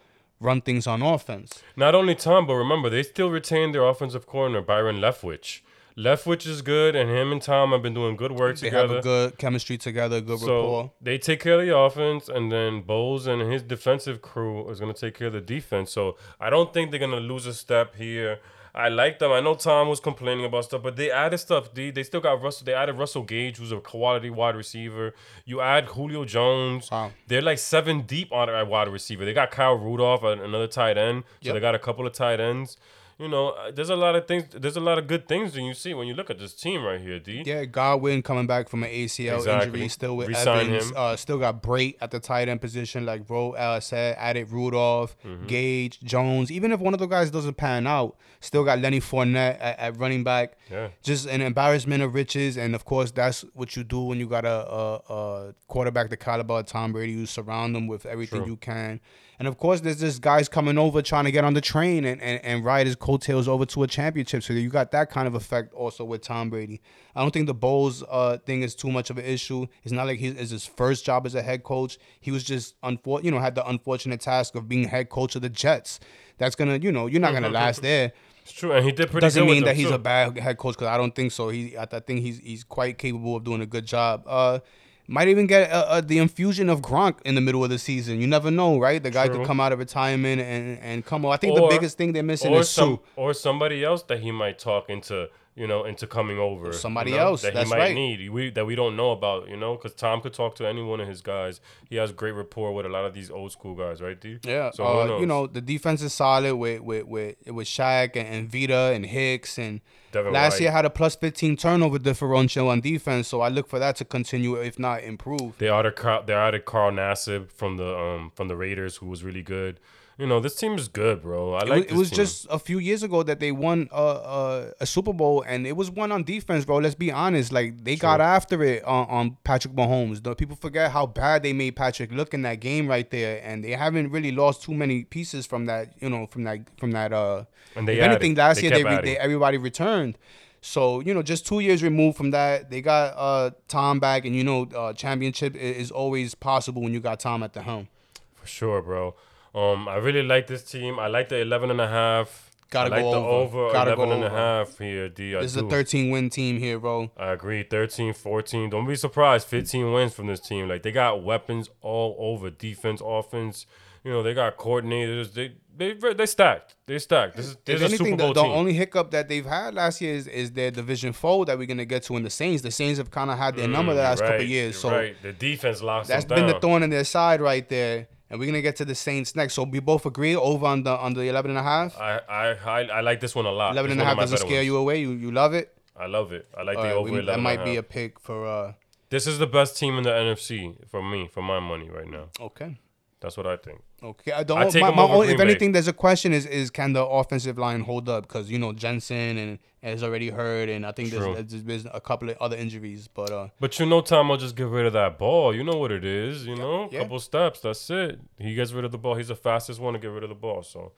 Speaker 1: run things on offense.
Speaker 2: Not only Tom, but remember they still retain their offensive corner Byron Leftwich. Leftwich is good, and him and Tom have been doing good work
Speaker 1: They
Speaker 2: together.
Speaker 1: have a good chemistry together, good
Speaker 2: so
Speaker 1: rapport.
Speaker 2: they take care of the offense, and then Bowles and his defensive crew is gonna take care of the defense. So I don't think they're gonna lose a step here. I like them. I know Tom was complaining about stuff, but they added stuff. D. They still got Russell. They added Russell Gage, who's a quality wide receiver. You add Julio Jones.
Speaker 1: Wow.
Speaker 2: They're like seven deep on a wide receiver. They got Kyle Rudolph, an- another tight end. So
Speaker 1: Yep.
Speaker 2: they got a couple of tight ends. You know, uh, there's a lot of things. There's a lot of good things that you see when you look at this team right here, D.
Speaker 1: Yeah, Godwin coming back from an ACL
Speaker 2: Exactly.
Speaker 1: injury, still with
Speaker 2: Re-sign
Speaker 1: Evans. Uh, still got Brate at the tight end position, like Bro uh, said. Added Rudolph,
Speaker 2: Mm-hmm.
Speaker 1: Gage, Jones. Even if one of the guys doesn't pan out, still got Lenny Fournette at, at running back.
Speaker 2: Yeah.
Speaker 1: Just an embarrassment of riches, and of course, that's what you do when you got a, a, a quarterback the caliber of Tom Brady. You surround them with everything
Speaker 2: True.
Speaker 1: you can. And of course, there's this guys coming over trying to get on the train and, and, and ride his coattails over to a championship. So you got that kind of effect also with Tom Brady. I don't think the Bowles uh, thing is too much of an issue. It's not like he's it's his first job as a head coach. He was just unfor- you know had the unfortunate task of being head coach of the Jets. That's gonna you know you're not gonna last there.
Speaker 2: It's true, and he did pretty well. Doesn't
Speaker 1: mean that he's
Speaker 2: too.
Speaker 1: a bad head coach because I don't think so. He I, I think he's he's quite capable of doing a good job. Uh, might even get uh, uh, the infusion of Gronk in the middle of the season. You never know, right? The guy
Speaker 2: True.
Speaker 1: could come out of retirement and and come. I think
Speaker 2: Or-
Speaker 1: the biggest thing they're missing is
Speaker 2: some
Speaker 1: Sue.
Speaker 2: or somebody else that he might talk into you know into coming over
Speaker 1: Somebody
Speaker 2: you know,
Speaker 1: else,
Speaker 2: that he might
Speaker 1: right.
Speaker 2: need we that we don't know about you know because tom could talk to any one of his guys he has great rapport with a lot of these old school guys right D?
Speaker 1: Yeah,
Speaker 2: so
Speaker 1: uh, you know the defense is solid with with with with Shaq and, and Vita and Hicks and
Speaker 2: Devin
Speaker 1: last
Speaker 2: White.
Speaker 1: year had a plus fifteen turnover differential on defense. So I look for that to continue, if not improve.
Speaker 2: they added Carl, they added Carl Nassib from the um from the Raiders who was really good you know this team is good bro I
Speaker 1: It
Speaker 2: like
Speaker 1: it was
Speaker 2: team.
Speaker 1: just a few years ago that they won uh, uh, a Super Bowl, and it was one on defense, bro. Let's be honest. Like they got after it on, on Patrick Mahomes. The people forget how bad they made Patrick look in that game right there, and they haven't really lost too many pieces from that. You know, from that from that. Uh,
Speaker 2: And they
Speaker 1: if anything, last
Speaker 2: They
Speaker 1: year they, re- they everybody returned. So you know, just two years removed from that, they got uh, Tom back, and you know, uh, championship is always possible when you got Tom at the helm.
Speaker 2: For sure, bro. Um, I really like this team. I like the 11 and a half.
Speaker 1: Gotta
Speaker 2: I like
Speaker 1: go
Speaker 2: the
Speaker 1: over.
Speaker 2: over
Speaker 1: Gotta
Speaker 2: 11
Speaker 1: go
Speaker 2: and a
Speaker 1: over.
Speaker 2: half here, D. I
Speaker 1: This is a 13 win team here, bro.
Speaker 2: I agree. 13, 14. Don't be surprised. 15 wins from this team. Like they got weapons all over. Defense, offense. You know, they got coordinators. They they they stacked. They stacked. This is this
Speaker 1: If
Speaker 2: is a
Speaker 1: anything,
Speaker 2: Super Bowl
Speaker 1: the, the only hiccup that they've had last year is, is their division foe that we're gonna get to in the Saints. The Saints have kind of had their number the
Speaker 2: Mm,
Speaker 1: last
Speaker 2: you're
Speaker 1: couple
Speaker 2: right,
Speaker 1: years, so
Speaker 2: right. the defense locks
Speaker 1: that's been the thorn in their side right there. And we're gonna get to the Saints next. So we both agree over on the on the 11 and a half.
Speaker 2: I, I I I like this one a lot.
Speaker 1: 11
Speaker 2: This
Speaker 1: and a half doesn't scare
Speaker 2: ones.
Speaker 1: you away. You you love it.
Speaker 2: I love it. I like
Speaker 1: All
Speaker 2: the
Speaker 1: right,
Speaker 2: over
Speaker 1: we-
Speaker 2: 11
Speaker 1: that might be a pick for uh.
Speaker 2: This is the best team in the NFC for me, for my money right now.
Speaker 1: Okay.
Speaker 2: That's what I think.
Speaker 1: Okay. I don't.
Speaker 2: I take
Speaker 1: my,
Speaker 2: him
Speaker 1: my
Speaker 2: over
Speaker 1: only,
Speaker 2: Green
Speaker 1: if
Speaker 2: Bay.
Speaker 1: anything, there's a question: is is can the offensive line hold up? Because you know Jensen and has already heard, and I think
Speaker 2: True.
Speaker 1: there's, there's been a couple of other injuries. But uh,
Speaker 2: But you know, Tom will just get rid of that ball. You know what it is. You know,
Speaker 1: Yeah.
Speaker 2: couple steps. That's it. He gets rid of the ball. He's the fastest one to get rid of the ball. So,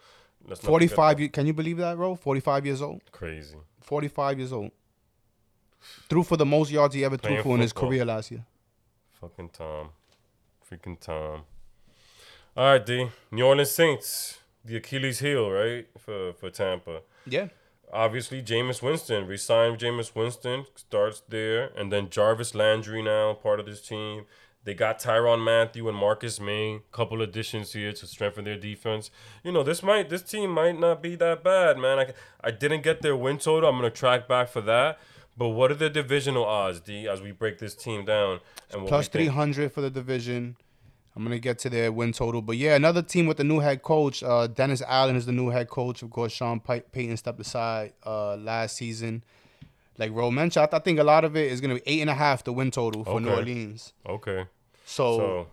Speaker 2: let's not forget
Speaker 1: 45.
Speaker 2: that.
Speaker 1: ye- Can you believe that, bro? 45 years old.
Speaker 2: Crazy.
Speaker 1: 45 years old. Threw for the most yards he ever threw
Speaker 2: Playing
Speaker 1: for in his
Speaker 2: football.
Speaker 1: career last year.
Speaker 2: Fucking Tom. Freaking Tom. All right, D. New Orleans Saints. The Achilles heel, right? For for Tampa.
Speaker 1: Yeah.
Speaker 2: Obviously, Jameis Winston. Resigned Jameis Winston. Starts there. And then Jarvis Landry now, part of this team. They got Tyrann Mathieu and Marcus Maye. Couple additions here to strengthen their defense. You know, this might this team might not be that bad, man. I, I didn't get their win total. I'm gonna track back for that. But what are the divisional odds, D, as we break this team down? And
Speaker 1: Plus
Speaker 2: we think?
Speaker 1: 300 for the division. I'm gonna get to their win total, but yeah, another team with the new head coach. Uh, Dennis Allen is the new head coach. Of course, Sean Pay- Payton stepped aside uh, last season. Like Ro mentioned, I, th- I think a lot of it is gonna be eight and a half the win total for New Orleans.
Speaker 2: Okay.
Speaker 1: So,
Speaker 2: So,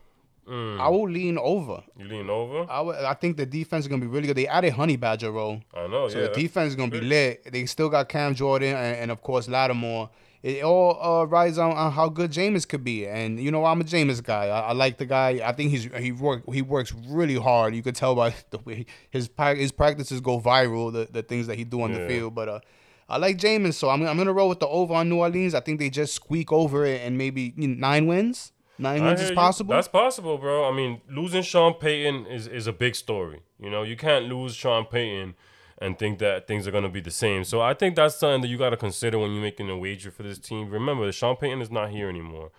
Speaker 2: mm,
Speaker 1: I will lean over.
Speaker 2: you lean over?
Speaker 1: I would- I think the defense is gonna be really good. They added Honey Badger, Ro.
Speaker 2: I know,
Speaker 1: So
Speaker 2: yeah.
Speaker 1: the defense is gonna be lit. They still got Cam Jordan and, and of course Lattimore. It all uh, rides on, on how good Jameis could be. And you know I'm a Jameis guy. I, I like the guy. I think he's he work he works really hard. You could tell by [LAUGHS] the way his his practices go viral. The, the things that he do on the field. But uh, I like Jameis, so I'm I'm gonna roll with the over on New Orleans. I think they just squeak over it and maybe you know, nine wins. Nine wins is
Speaker 2: you.
Speaker 1: possible.
Speaker 2: That's possible, bro. I mean, losing Sean Payton is, is a big story. You know, you can't lose Sean Payton and think that things are going to be the same. So I think that's something that you got to consider when you're making a wager for this team. Remember, Sean Payton is not here anymore.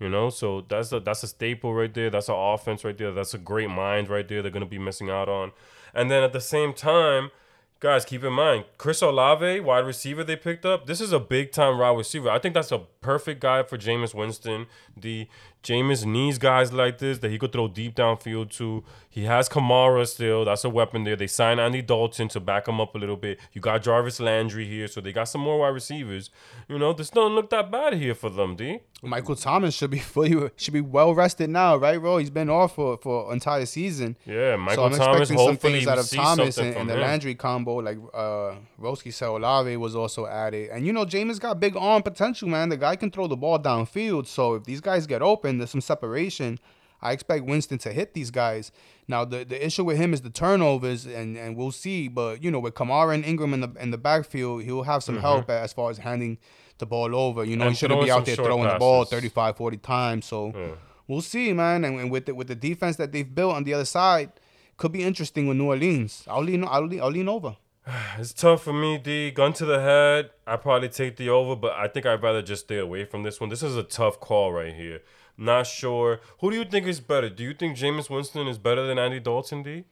Speaker 2: You know, so that's a that's a staple right there. That's an offense right there. That's a great mind right there. They're gonna be missing out on, and then at the same time, guys, keep in mind Chris Olave, wide receiver they picked up. This is a big time wide receiver. I think that's a perfect guy for Jameis Winston. The Jameis needs guys like this that he could throw deep downfield to. He has Kamara still. That's a weapon there. They signed Andy Dalton to back him up a little bit. You got Jarvis Landry here, so they got some more wide receivers. You know, this don't look that bad here for them, D.
Speaker 1: Michael Thomas should be [LAUGHS] fully should be well rested now, right, bro? He's been off for for entire season.
Speaker 2: Yeah, Michael
Speaker 1: so I'm
Speaker 2: Thomas.
Speaker 1: expecting some
Speaker 2: Hopefully,
Speaker 1: things out of Thomas and, and the. Landry combo. Like uh, Roski Olave was also added, and you know Jameis got big arm potential, man. The guy can throw the ball downfield. So if these guys get open, there's some separation. I expect Winston to hit these guys. Now the, the issue with him is the turnovers, and, and we'll see. But you know, with Kamara and Ingram in the in the backfield, he'll have some help as far as handing the ball over. You know,
Speaker 2: Mm-hmm. And
Speaker 1: he shouldn't be out there throwing the ball
Speaker 2: passes.
Speaker 1: 35, 40 times. So
Speaker 2: Yeah.
Speaker 1: we'll see, man. And, and with the, with the defense that they've built on the other side, could be interesting with New Orleans. I'll lean, I'll lean, I'll lean over. [SIGHS]
Speaker 2: It's tough for me, D. Gun to the head. I probably take the over, but I think I'd rather just stay away from this one. This is a tough call right here. Not sure. Who do you think is better? Do you think Jameis Winston is better than Andy Dalton, D?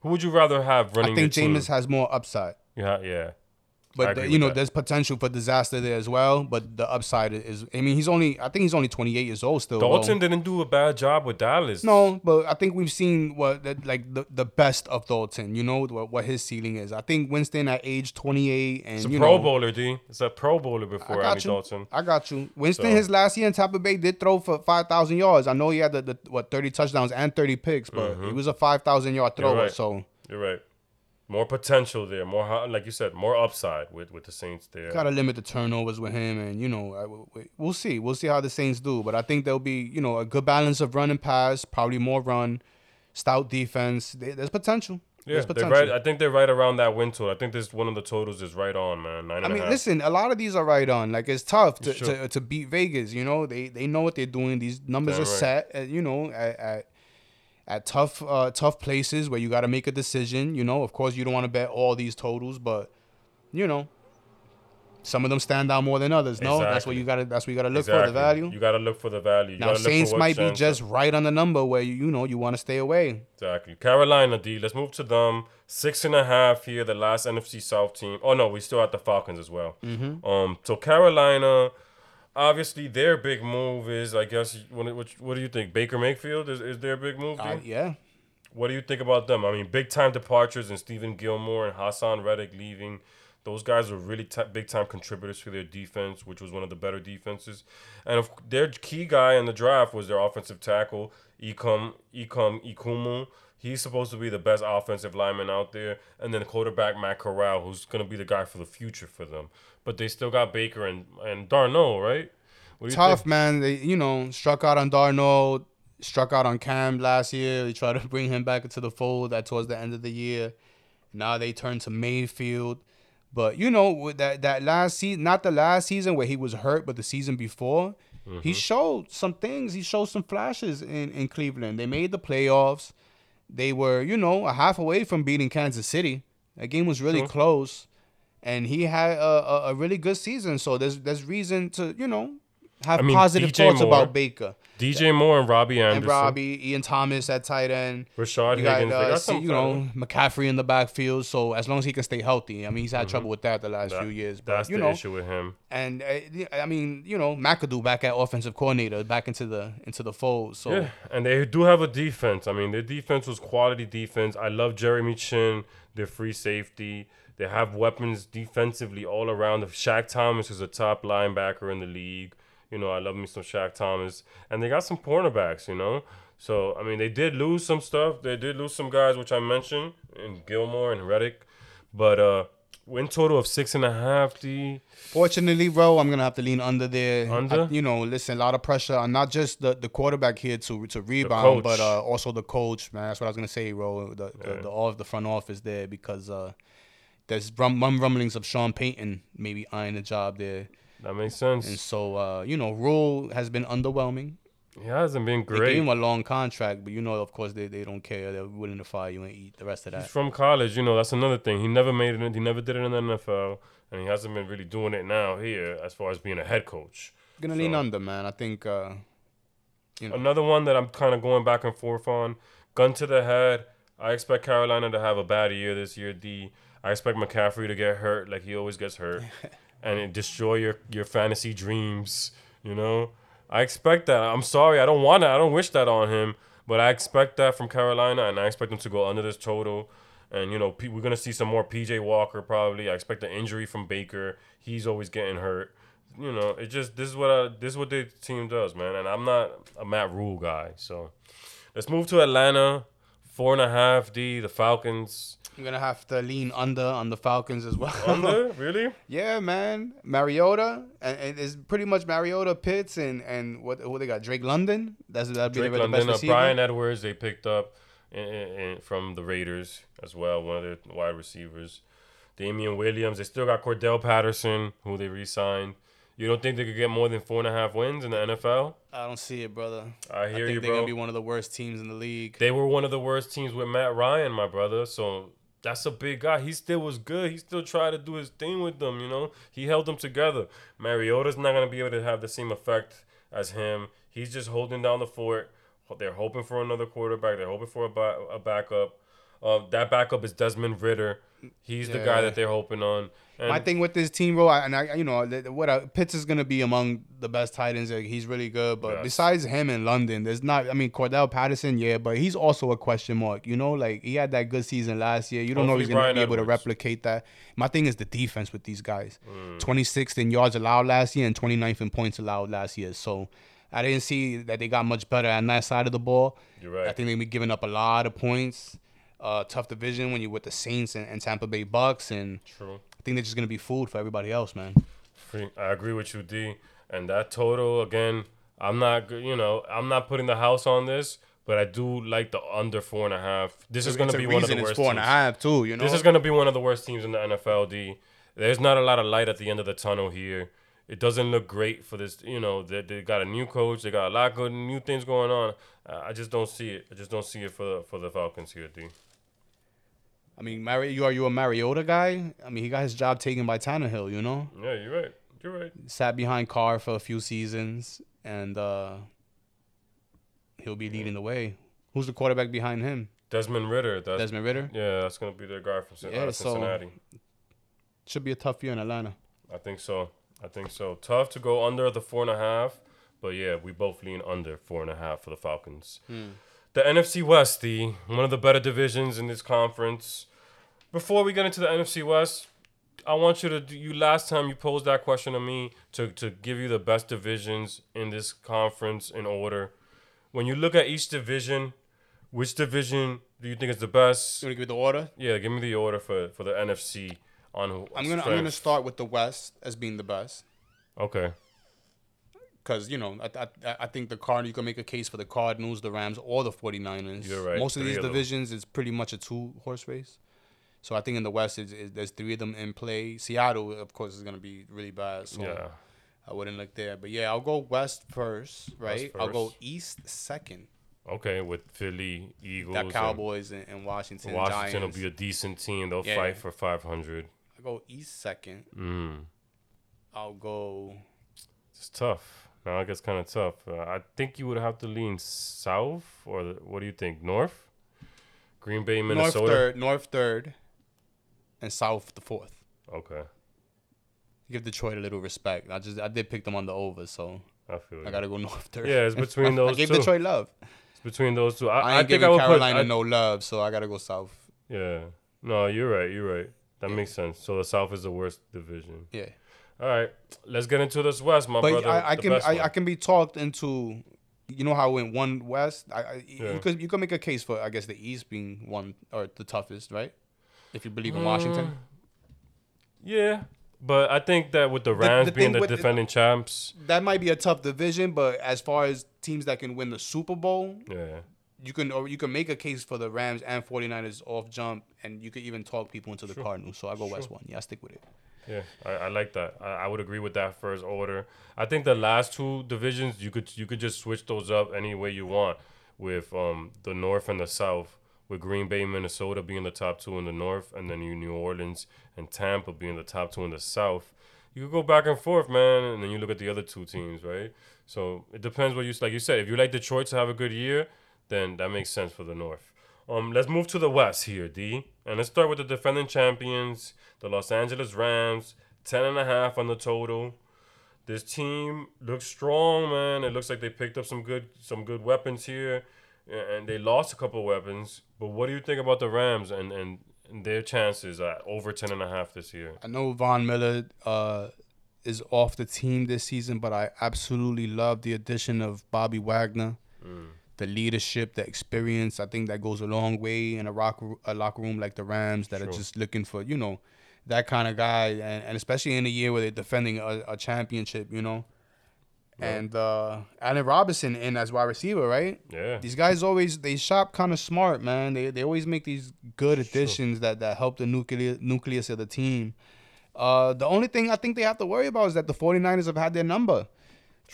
Speaker 2: Who would you rather have running
Speaker 1: I think
Speaker 2: team?
Speaker 1: Jameis has more upside.
Speaker 2: Yeah, yeah.
Speaker 1: But the- you know,
Speaker 2: that.
Speaker 1: there's potential for disaster there as well. But the upside is, I mean, he's only, I think he's only 28 years old still.
Speaker 2: Dalton didn't do a bad job with Dallas.
Speaker 1: No, but I think we've seen what that- like the, the best of Dalton. You know what, what his ceiling is. I think Winston at age 28 and
Speaker 2: It's a Pro
Speaker 1: know,
Speaker 2: Bowler, D. It's a Pro Bowler before
Speaker 1: I
Speaker 2: got
Speaker 1: you.
Speaker 2: Dalton.
Speaker 1: I got you. Winston,
Speaker 2: So-
Speaker 1: his last year in Tampa Bay did throw for five thousand yards. I know he had the, the what thirty touchdowns and thirty picks, but he was a five thousand yard
Speaker 2: Mm-hmm. You're
Speaker 1: thrower.
Speaker 2: right.
Speaker 1: So
Speaker 2: You're right. More potential there. More, like you said, more upside with, with the Saints there.
Speaker 1: gotta limit the turnovers with him, and you know I- we- we- we'll see. We'll see how the Saints do, but I think there'll be you know a good balance of run and pass, probably more run, stout defense. There's potential.
Speaker 2: Yeah,
Speaker 1: There's
Speaker 2: they're right. I think they're right around that win total. I think this one of the totals is right on, man. Nine and
Speaker 1: I mean, listen, a lot of these are right on. Like it's tough to,
Speaker 2: true.
Speaker 1: to, to beat Vegas. You know, they they know what they're doing. These numbers
Speaker 2: Damn
Speaker 1: are
Speaker 2: right.
Speaker 1: set. At, you know, at, at at tough uh, tough places where you got to make a decision. You know, of course, you don't want to bet all these totals, but you know, some of them stand out more than others. No, that's what you got to that's what you got to look
Speaker 2: exactly.
Speaker 1: for the value.
Speaker 2: You got to look for the value. You
Speaker 1: now
Speaker 2: look
Speaker 1: Saints might be just right on the number where you you know you want to stay away.
Speaker 2: Exactly. Carolina D. Let's move to them. Six and a half here, the last NFC South team. Oh no, we still have the Falcons as well.
Speaker 1: Mm-hmm.
Speaker 2: Um, so Carolina, obviously their big move is, I guess, what what, what do you think? Baker Mayfield is, is their big move?
Speaker 1: Uh, yeah,
Speaker 2: What do you think about them? I mean, big time departures and Stephon Gilmore and Haason Reddick leaving. Those guys were really t- big time contributors for their defense, which was one of the better defenses. And of, their key guy in the draft was their offensive tackle, Ikem Ikem Ekwonu. He's supposed to be the best offensive lineman out there. And then quarterback, Matt Corral, who's going to be the guy for the future for them. But they still got Baker and, and Darno, right?
Speaker 1: Tough
Speaker 2: think?
Speaker 1: man. They you know struck out on Darnold, struck out on Cam last year. They tried to bring him back into the fold that towards the end of the year. Now they turn to Mayfield. But you know with that that last season, not the last season where he was hurt, but the season before, he mm-hmm. showed some things. He showed some flashes in in Cleveland. They made the playoffs. They were you know a half away from beating Kansas City. That game was really
Speaker 2: True.
Speaker 1: close, and he had a, a, a really good season. So there's there's reason to you know have
Speaker 2: I mean,
Speaker 1: positive thoughts
Speaker 2: Moore,
Speaker 1: about Baker
Speaker 2: DJ Moore and Robbie Anderson.
Speaker 1: and Robbie, Ian Thomas at tight end.
Speaker 2: Rashad
Speaker 1: You got,
Speaker 2: Higgins. they
Speaker 1: uh, see, you know McCaffrey in the backfield. So as long as he can stay healthy, I mean he's had trouble with that the last
Speaker 2: That-
Speaker 1: few years. But
Speaker 2: That's
Speaker 1: you
Speaker 2: the
Speaker 1: know,
Speaker 2: issue with him.
Speaker 1: and uh, I mean you know McAdoo back at offensive coordinator, back into the into the fold. So
Speaker 2: Yeah, and they do have a defense. I mean, their defense was quality defense. I love Jeremy Chinn, their free safety. They have weapons defensively all around. Shaq Thomas is a top linebacker in the league. You know, I love me some Shaq Thomas, and they got some cornerbacks. You know, so I mean, they did lose some stuff. They did lose some guys, which I mentioned, in Gilmore and Reddick, but uh, win total of six and a half. D.
Speaker 1: Fortunately, bro, I'm gonna have to lean under there.
Speaker 2: Under?
Speaker 1: I- you know, listen, a lot of pressure on not just the, the quarterback here to to rebound, but uh, also the coach, man. That's what I was gonna say, bro. The the,
Speaker 2: Yeah.
Speaker 1: the all of the front office there because uh, there's rum, rum rumblings of Sean Payton maybe eyeing the job there,
Speaker 2: That makes sense.
Speaker 1: and so uh, you know, Rhule has been underwhelming.
Speaker 2: He hasn't been great.
Speaker 1: They gave him a long contract, but you know, of course, they, they don't care. They're willing to fire you and eat the rest of that.
Speaker 2: He's from college, you know. That's another thing. He never made it. He never did it in the NFL, and he hasn't been really doing it now here as far as being a head coach.
Speaker 1: Gonna lean
Speaker 2: So-
Speaker 1: under, man. I think. Uh, you know,
Speaker 2: Another one that I'm kind of going back and forth on. Gun to the head. I expect Carolina to have a bad year this year. D. I expect McCaffrey to get hurt like he always gets hurt, [LAUGHS] and it destroy your your fantasy dreams. You know. I expect that. I'm sorry. I don't want that. I don't wish that on him. But I expect that from Carolina, and I expect them to go under this total. And you know, P- we're gonna see some more PJ Walker probably. I expect an injury from Baker. He's always getting hurt. You know, it just this is what I, this is what the team does, man. And I'm not a Matt Rhule guy, so let's move to Atlanta. Four and a half D. The Falcons
Speaker 1: I'm gonna have to lean under on the Falcons as well.
Speaker 2: under [LAUGHS] really.
Speaker 1: Yeah, man. Mariota, and, and it's pretty much Mariota, Pitts, and and what who they got? Drake London. That's that'd be
Speaker 2: Drake
Speaker 1: the, the best
Speaker 2: uh. Bryan Edwards, they picked up in, in, in- from the Raiders as well, one of their wide receivers. Damian Williams, they still got Cordarrelle Patterson, who they re-signed. You don't think they could get more than four and a half wins in the NFL?
Speaker 1: I don't see it, brother.
Speaker 2: I
Speaker 1: I
Speaker 2: hear
Speaker 1: think
Speaker 2: you,
Speaker 1: they're gonna be one of the worst teams in the league.
Speaker 2: They were one of the worst teams with Matt Ryan, my brother. So that's a big guy. He still was good. He still tried to do his thing with them, you know. He held them together. Mariota's not gonna be able to have the same effect as him. He's just holding down the fort. They're hoping for another quarterback. They're hoping for a, ba- a backup. Uh, that backup is Desmond Ridder. He's the guy that they're hoping on. And
Speaker 1: My thing with this team, bro, I- and I, you know, what I, Pitts is gonna be among the best tight ends. Like, he's really good, but
Speaker 2: Yes.
Speaker 1: besides him in London, there's not. I mean, Cordarrelle Patterson, yeah, but he's also a question mark. You know, like he had that good season last year. You don't know if he's gonna
Speaker 2: Brian
Speaker 1: be able to replicate that. My thing is the defense with these guys.
Speaker 2: Mm.
Speaker 1: 26th in yards allowed last year and 29th in points allowed last year. So I didn't see that they got much better on that side of the ball.
Speaker 2: You're right.
Speaker 1: I think they be giving up a lot of points. Uh, tough division when you're with the Saints and, and Tampa Bay Bucks, and
Speaker 2: True.
Speaker 1: I think they're just gonna be food for everybody else, man.
Speaker 2: I agree with you, D. And that total again, I'm not, you know, I'm not putting the house on this, but I do like the under four and a half. This is going to be one of the worst
Speaker 1: It's four and a
Speaker 2: teams.
Speaker 1: half too. You know,
Speaker 2: This is going to be one of the worst teams in the NFL, D. There's not a lot of light at the end of the tunnel here. it doesn't look great for this. You know, they, they got a new coach. They got a lot of good new things going on. I just don't see it. I just don't see it for the, for the Falcons here, D.
Speaker 1: I mean, Mari- you are you a Mariota guy? I mean, he got his job taken by Tannehill. You know,
Speaker 2: Yeah, you're right. You're right.
Speaker 1: sat behind Carr for a few seasons, and uh, he'll be leading the way. Who's the quarterback behind him?
Speaker 2: Desmond Ridder. That's
Speaker 1: Desmond Ridder.
Speaker 2: yeah. That's gonna be their guy from Cin-
Speaker 1: Yeah,
Speaker 2: out of
Speaker 1: so- Should be a tough year in Atlanta.
Speaker 2: I think so. I think so. Tough to go under the four and a half, but yeah, we both lean under four and a half for the Falcons. The NFC West, the one of the better divisions in this conference. Before we get into the NFC West, I want you to do, you last time you posed that question to me to to give you the best divisions in this conference in order. When you look at each division, which division do you think is the best?
Speaker 1: You want to give me the order?
Speaker 2: Yeah, give me the order for for the NFC on who.
Speaker 1: I'm gonna I'm gonna start with the West as being the best.
Speaker 2: Okay.
Speaker 1: Because, you know, I, I, I think the card, you can make a case for the Cardinals, the Rams, or the 49ers.
Speaker 2: You're right,
Speaker 1: Most of these
Speaker 2: of
Speaker 1: divisions is pretty much a two horse race. So I think in the West, is is there's three of them in play. Seattle, of course, is going to be really bad. So
Speaker 2: Yeah.
Speaker 1: I wouldn't look there. But yeah, I'll go West first, right? I'll go. East second.
Speaker 2: Okay, with Philly, Eagles,
Speaker 1: That Cowboys and, and Washington.
Speaker 2: Washington will be a decent team. They'll
Speaker 1: Yeah.
Speaker 2: fight for 500.
Speaker 1: I'll go East second.
Speaker 2: Mm.
Speaker 1: I'll go.
Speaker 2: It's tough. Now it gets kind of tough. Uh, I think you would have to lean south, or the, what do you think? North? Green Bay,
Speaker 1: North
Speaker 2: Minnesota.
Speaker 1: third, North third, and South the fourth.
Speaker 2: Okay,
Speaker 1: Give Detroit a little respect. I just I did pick them on the over, so
Speaker 2: I feel
Speaker 1: I
Speaker 2: you.
Speaker 1: gotta go North third.
Speaker 2: Yeah, it's between [LAUGHS] those.
Speaker 1: I gave
Speaker 2: two.
Speaker 1: Detroit love.
Speaker 2: It's between those two. I,
Speaker 1: I
Speaker 2: I,
Speaker 1: ain't
Speaker 2: think
Speaker 1: giving
Speaker 2: I would
Speaker 1: Carolina
Speaker 2: put. I-
Speaker 1: no love, so I gotta go South.
Speaker 2: yeah. No, you're right. You're right. That makes sense. So the South is the worst division.
Speaker 1: Yeah,
Speaker 2: All right, let's get into this West, my
Speaker 1: but
Speaker 2: brother.
Speaker 1: I, I can I. I can be talked into. You know how went one West. I, I
Speaker 2: Yeah.
Speaker 1: you could you could make a case for I guess the East being one or the toughest, right? If you believe in Washington.
Speaker 2: Mm. Yeah, but I think that with the
Speaker 1: the
Speaker 2: Rams being the
Speaker 1: with the-
Speaker 2: defending champs,
Speaker 1: That might be a tough division, but as far as teams that can win the Super Bowl,
Speaker 2: yeah,
Speaker 1: you can or you can make a case for the Rams and 49ers off jump, and you could even talk people into the Cardinals. So I go West one. Yeah, I stick with it.
Speaker 2: Yeah, I, I like that. I, I would agree with that first order. I think the last two divisions you could you could just switch those up any way you want with um the North and the South. With Green Bay, Minnesota being the top two in the North, and then you New Orleans and Tampa being the top two in the South. You could go back and forth, man, and then you look at the other two teams, right? So it depends what you like. You said if you like Detroit to have a good year, then that makes sense for the North. Um, let's move to the West here, D, and let's start with the defending champions, the Los Angeles Rams, ten and a half on the total. This team looks strong, man. It looks like they picked up some good some good weapons here, and they lost a couple weapons. But what do you think about the Rams and and, their chances at over ten and a half this year?
Speaker 1: I know Von Miller uh, is off the team this season, but I absolutely love the addition of Bobby Wagner. The leadership, the experience, I think that goes a long way in a, rock, a locker room like the Rams that
Speaker 2: Sure.
Speaker 1: are just looking for, you know, that kind of guy. And, and especially in a year where they're defending a, a championship, you know. And uh, Allen Robinson in as wide receiver, right?
Speaker 2: Yeah,
Speaker 1: These guys always they shop kind of smart, man. They they always make these good additions that that help the nucleus nucleus of the team. Uh, the only thing I think they have to worry about is that the 49ers have had their number.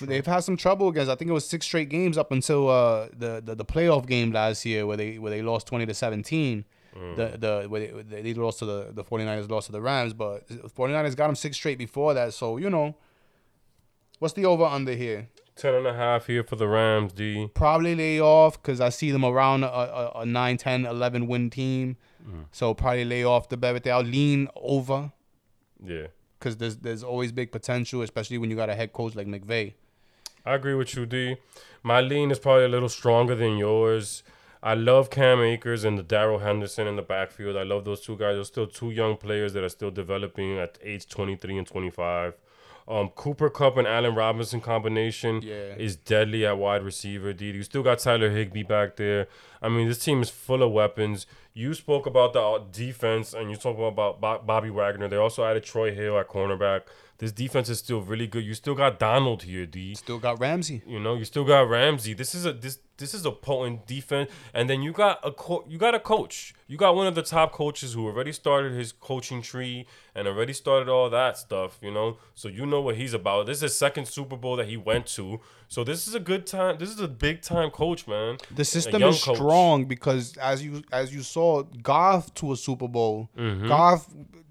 Speaker 1: They've had some trouble against. I think it was six straight games up until uh, the, the the playoff game last year where they where they lost 20 to 17. The the where they, they lost to the the 49ers lost to the Rams, but 49ers got them six straight before that. So you know, what's the over under here?
Speaker 2: ten and a half here for the Rams, D.
Speaker 1: probably lay off because I see them around a, a, a 9, 10, 11 win team. So probably lay off the bet. I'll lean over
Speaker 2: Yeah.
Speaker 1: Because there's there's always big potential, especially when you got a head coach like McVay.
Speaker 2: I agree with you, D. My lean is probably a little stronger than yours. I love Cam Akers and the Darrell Henderson in the backfield. I love those two guys. They're still two young players that are still developing at age 23 and 25. Um, Cooper Kupp and Allen Robinson combination
Speaker 1: Yeah.
Speaker 2: is deadly at wide receiver. D. You still got Tyler Higbee back there. I mean, this team is full of weapons. You spoke about the uh, defense, and you talk about Bobby Wagner. They also added Troy Hill at cornerback. This defense is still really good. You still got Donald here, D.
Speaker 1: Still got Ramsey.
Speaker 2: You know, you still got Ramsey. This is a this this is a potent defense, and then you got a co- you got a coach. You got one of the top coaches who already started his coaching tree and already started all that stuff. You know, so you know what he's about. This is his second Super Bowl that he went to. So this is a good time. This is a big time coach, man.
Speaker 1: The system is
Speaker 2: coach.
Speaker 1: strong because as you as you saw Goff to a Super Bowl,
Speaker 2: Mm-hmm.
Speaker 1: Goff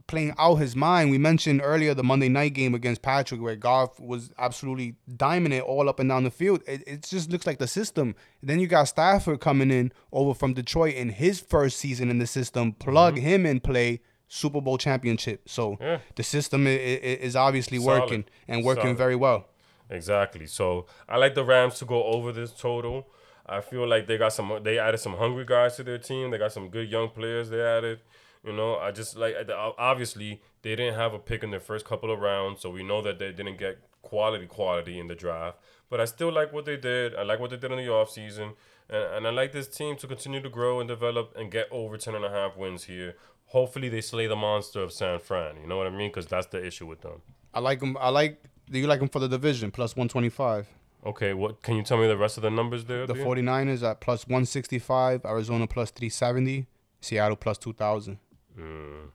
Speaker 1: playing out his mind. We mentioned earlier the Monday night game against Patrick where Goff was absolutely diming it all up and down the field. It, it just looks like the system. Then you got Stafford coming in over from Detroit in his first season in the system. Plug him in play. Super Bowl championship. So.
Speaker 2: Yeah.
Speaker 1: the system is, is obviously
Speaker 2: Solid.
Speaker 1: working and working
Speaker 2: Solid.
Speaker 1: very well.
Speaker 2: Exactly. So I like the Rams to go over this total. I feel like they got some. They added some hungry guys to their team. They got some good young players. They added. You know, I just like obviously they didn't have a pick in their first couple of rounds, so we know that they didn't get quality quality in the draft. But I still like what they did. I like what they did in the offseason. And, and I like this team to continue to grow and develop and get over 10 and a half wins here. Hopefully they slay the monster of San Fran. You know what I mean? Because that's the issue with them.
Speaker 1: I like them. I like. Do you like them for the division plus one twenty five?
Speaker 2: Okay, what can you tell me the rest of the numbers there?
Speaker 1: The
Speaker 2: Dean?
Speaker 1: 49ers at plus 165, Arizona plus 370, Seattle plus 2,000. Hmm.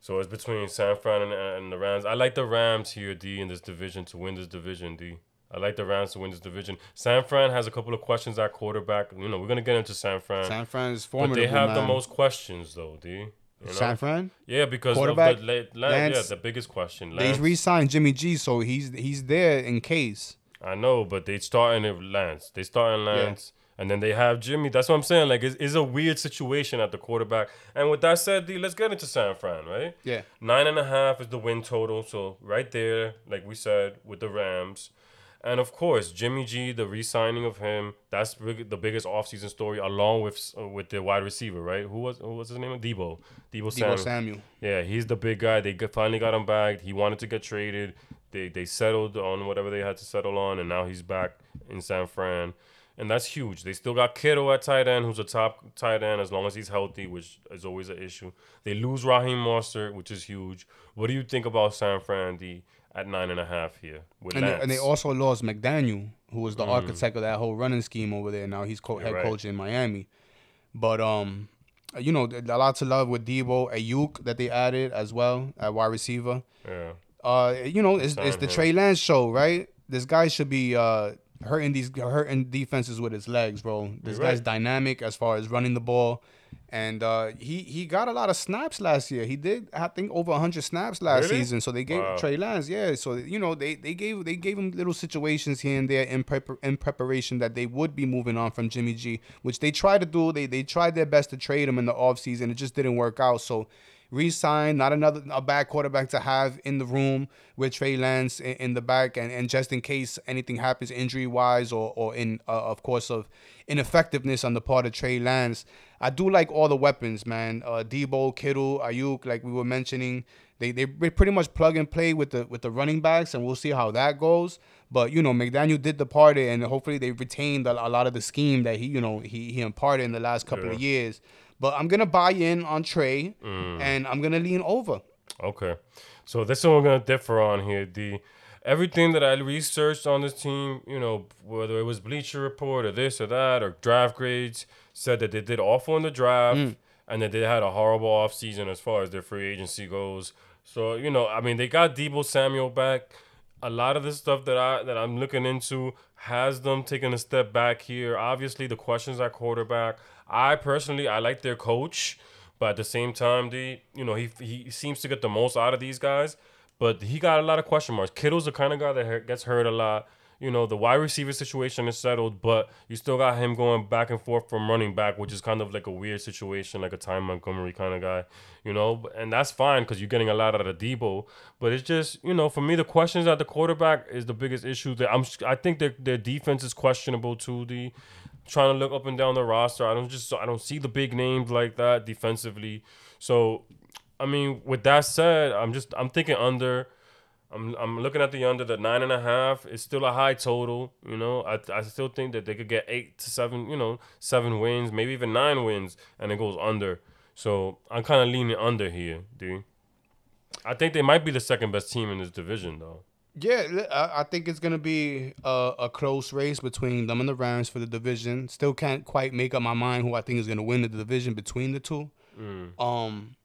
Speaker 2: So it's between San Fran and, and the Rams. I like the Rams here, D, in this division to win this division, D. I like the Rams to win this division. San Fran has a couple of questions at quarterback. You know, we're gonna get into San Fran,
Speaker 1: San Fran is
Speaker 2: but they have the most questions though, D. You know?
Speaker 1: San Fran?
Speaker 2: yeah, because
Speaker 1: quarterback,
Speaker 2: of the la- la- yeah,
Speaker 1: Lance-
Speaker 2: the biggest question.
Speaker 1: They
Speaker 2: Lance,
Speaker 1: re-signed Jimmy G, so he's he's there in case.
Speaker 2: I know, but they starting it Lance. They starting Lance. And then they have Jimmy. That's what I'm saying. Like, it's, it's a weird situation at the quarterback. And with that said, D, let's get into San Fran, right?
Speaker 1: Yeah.
Speaker 2: Nine and a half is the win total. So right there, like we said, with the Rams. And of course, Jimmy G, the re-signing of him, that's big, the biggest offseason story, along with uh, with the wide receiver, right? Who was who was his name? Debo. Debo,
Speaker 1: Debo
Speaker 2: Samuel.
Speaker 1: Samuel.
Speaker 2: Yeah, he's the big guy. They finally got him back. He wanted to get traded. They they settled on whatever they had to settle on, and now he's back in San Fran, and that's huge. They still got Kittle at tight end, who's a top tight end as long as he's healthy, which is always an issue. They lose Raheem Mostert, which is huge. What do you think about San Fran D at nine and a half here with
Speaker 1: And they, and they also lost McDaniel, who was the architect of that whole running scheme over there. Now he's co- head
Speaker 2: Mm. right.
Speaker 1: coach in Miami. But um, you know, a lot to love with Debo, Aiyuk that they added as well at wide receiver.
Speaker 2: yeah,
Speaker 1: uh, you know, it's, it's the. Trey Lance show, right? This guy should be uh hurting these hurting defenses with his legs, bro. This
Speaker 2: You're
Speaker 1: guy's
Speaker 2: right.
Speaker 1: dynamic as far as running the ball, and uh, he he got a lot of snaps last year. He did, I think, over hundred snaps last
Speaker 2: Really?
Speaker 1: season. So they gave
Speaker 2: Wow.
Speaker 1: Trey Lance, yeah. So you know, they they gave they gave him little situations here and there in prep in preparation that they would be moving on from Jimmy G, which they tried to do. They they tried their best to trade him in the offseason. It just didn't work out. So re-sign, not another a bad quarterback to have in the room with Trey Lance in, in the back, and, and just in case anything happens injury wise or or in uh, of course of ineffectiveness on the part of Trey Lance. I do like all the weapons, man. Uh, Debo, Kittle, Aiyuk, like we were mentioning, they they pretty much plug and play with the with the running backs, and we'll see how that goes. But you know, McDaniel did the party, and hopefully they retained a, a lot of the scheme that he you know he he imparted in the last couple of years. But I'm gonna buy in on Trey, and I'm gonna lean over.
Speaker 2: Okay. So this is what we're gonna differ on here. The everything that I researched on this team, you know, whether it was Bleacher Report or this or that or draft grades, said that they did awful in the draft mm. and that they had a horrible offseason as far as their free agency goes. So, you know, I mean they got Debo Samuel back. A lot of the stuff that I that I'm looking into has them taking a step back here. Obviously the questions at quarterback. I personally I like their coach. But at the same time, the you know, he he seems to get the most out of these guys. But he got a lot of question marks. Kittle's the kind of guy that gets hurt a lot. You know, the wide receiver situation is settled, but you still got him going back and forth from running back, which is kind of like a weird situation, like a Ty Montgomery kind of guy, you know, and that's fine because you're getting a lot out of Debo. But it's just, you know, for me, the questions at the quarterback is the biggest issue. That I'm, I think their their defense is questionable too. The trying to look up and down the roster, I don't just I don't see the big names like that defensively. So, I mean, with that said, I'm just I'm thinking under. I'm I'm looking at the under the nine and a half. It's still a high total. You know, I I still think that they could get eight to seven. You know, seven wins, maybe even nine wins, and it goes under. So I'm kind of leaning under here, dude. I think they might be the second best team in this division, though.
Speaker 1: Yeah, I I think it's gonna be a, a close race between them and the Rams for the division. Still can't quite make up my mind who I think is gonna win the division between the two. Um,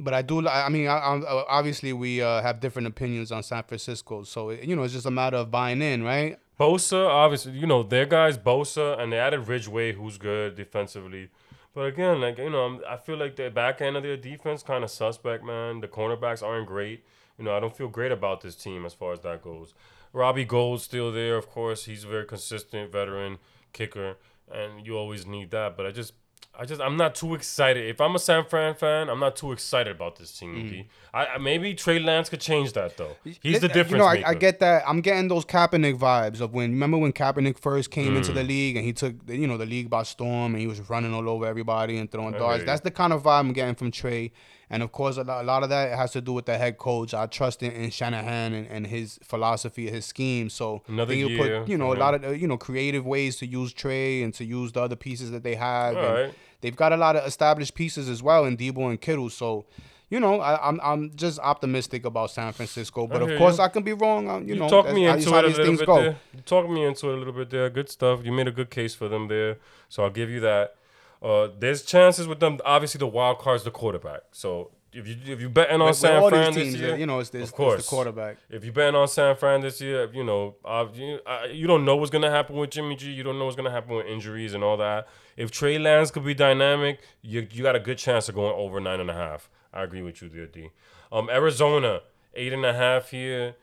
Speaker 1: but I do. I mean, I, I, obviously we uh, have different opinions on San Francisco, so you know it's just a matter of buying in, right?
Speaker 2: Bosa, obviously, you know, their guys, Bosa, and they added Ridgeway, who's good defensively. But again, like, you know, I feel like the back end of their defense kind of suspect, man. The cornerbacks aren't great. You know, I don't feel great about this team as far as that goes. Robbie Gould's still there, of course. He's a very consistent veteran kicker, and you always need that. But I just, I just, I'm not too excited. If I'm a San Fran fan, I'm not too excited about this team. D. I, I maybe Trey Lance could change that though. He's the difference
Speaker 1: You know, I. I get that. I'm getting those Kaepernick vibes of when remember when Kaepernick first came into
Speaker 2: Mm.
Speaker 1: the league and he took the, you know the league by storm and he was running all over everybody and throwing darts. That's the kind of vibe I'm getting from Trey. And of course, a lot, a lot of that has to do with the head coach. I trust in, in Shanahan and, and his philosophy, his scheme. So
Speaker 2: Another
Speaker 1: you
Speaker 2: year
Speaker 1: put you know a lot of uh, you know creative ways to use Trey and to use the other pieces that they have.
Speaker 2: Right.
Speaker 1: They've got a lot of established pieces as well in Debo and Kittle. So. You know, I, I'm I'm just optimistic about San Francisco, but of course
Speaker 2: you.
Speaker 1: I can be wrong. uh, You,
Speaker 2: You,
Speaker 1: know, that's
Speaker 2: me into
Speaker 1: how
Speaker 2: it a
Speaker 1: these
Speaker 2: little
Speaker 1: things
Speaker 2: bit
Speaker 1: go.
Speaker 2: there. You talked me into it a little bit there. Good stuff. You made a good case for them there, so I'll give you that. Uh, there's chances with them. Obviously, the wild card's the quarterback. So if you if you betting on San Fran this year,
Speaker 1: you know, it's, it's,
Speaker 2: of course
Speaker 1: it's the quarterback.
Speaker 2: If you betting on San Fran this year, you know, uh, you, uh, you don't know what's gonna happen with Jimmy G. You don't know what's gonna happen with injuries and all that. If Trey Lance could be dynamic, you you got a good chance of going over nine and a half. I agree with you there, D. Um, Arizona eight and a half here.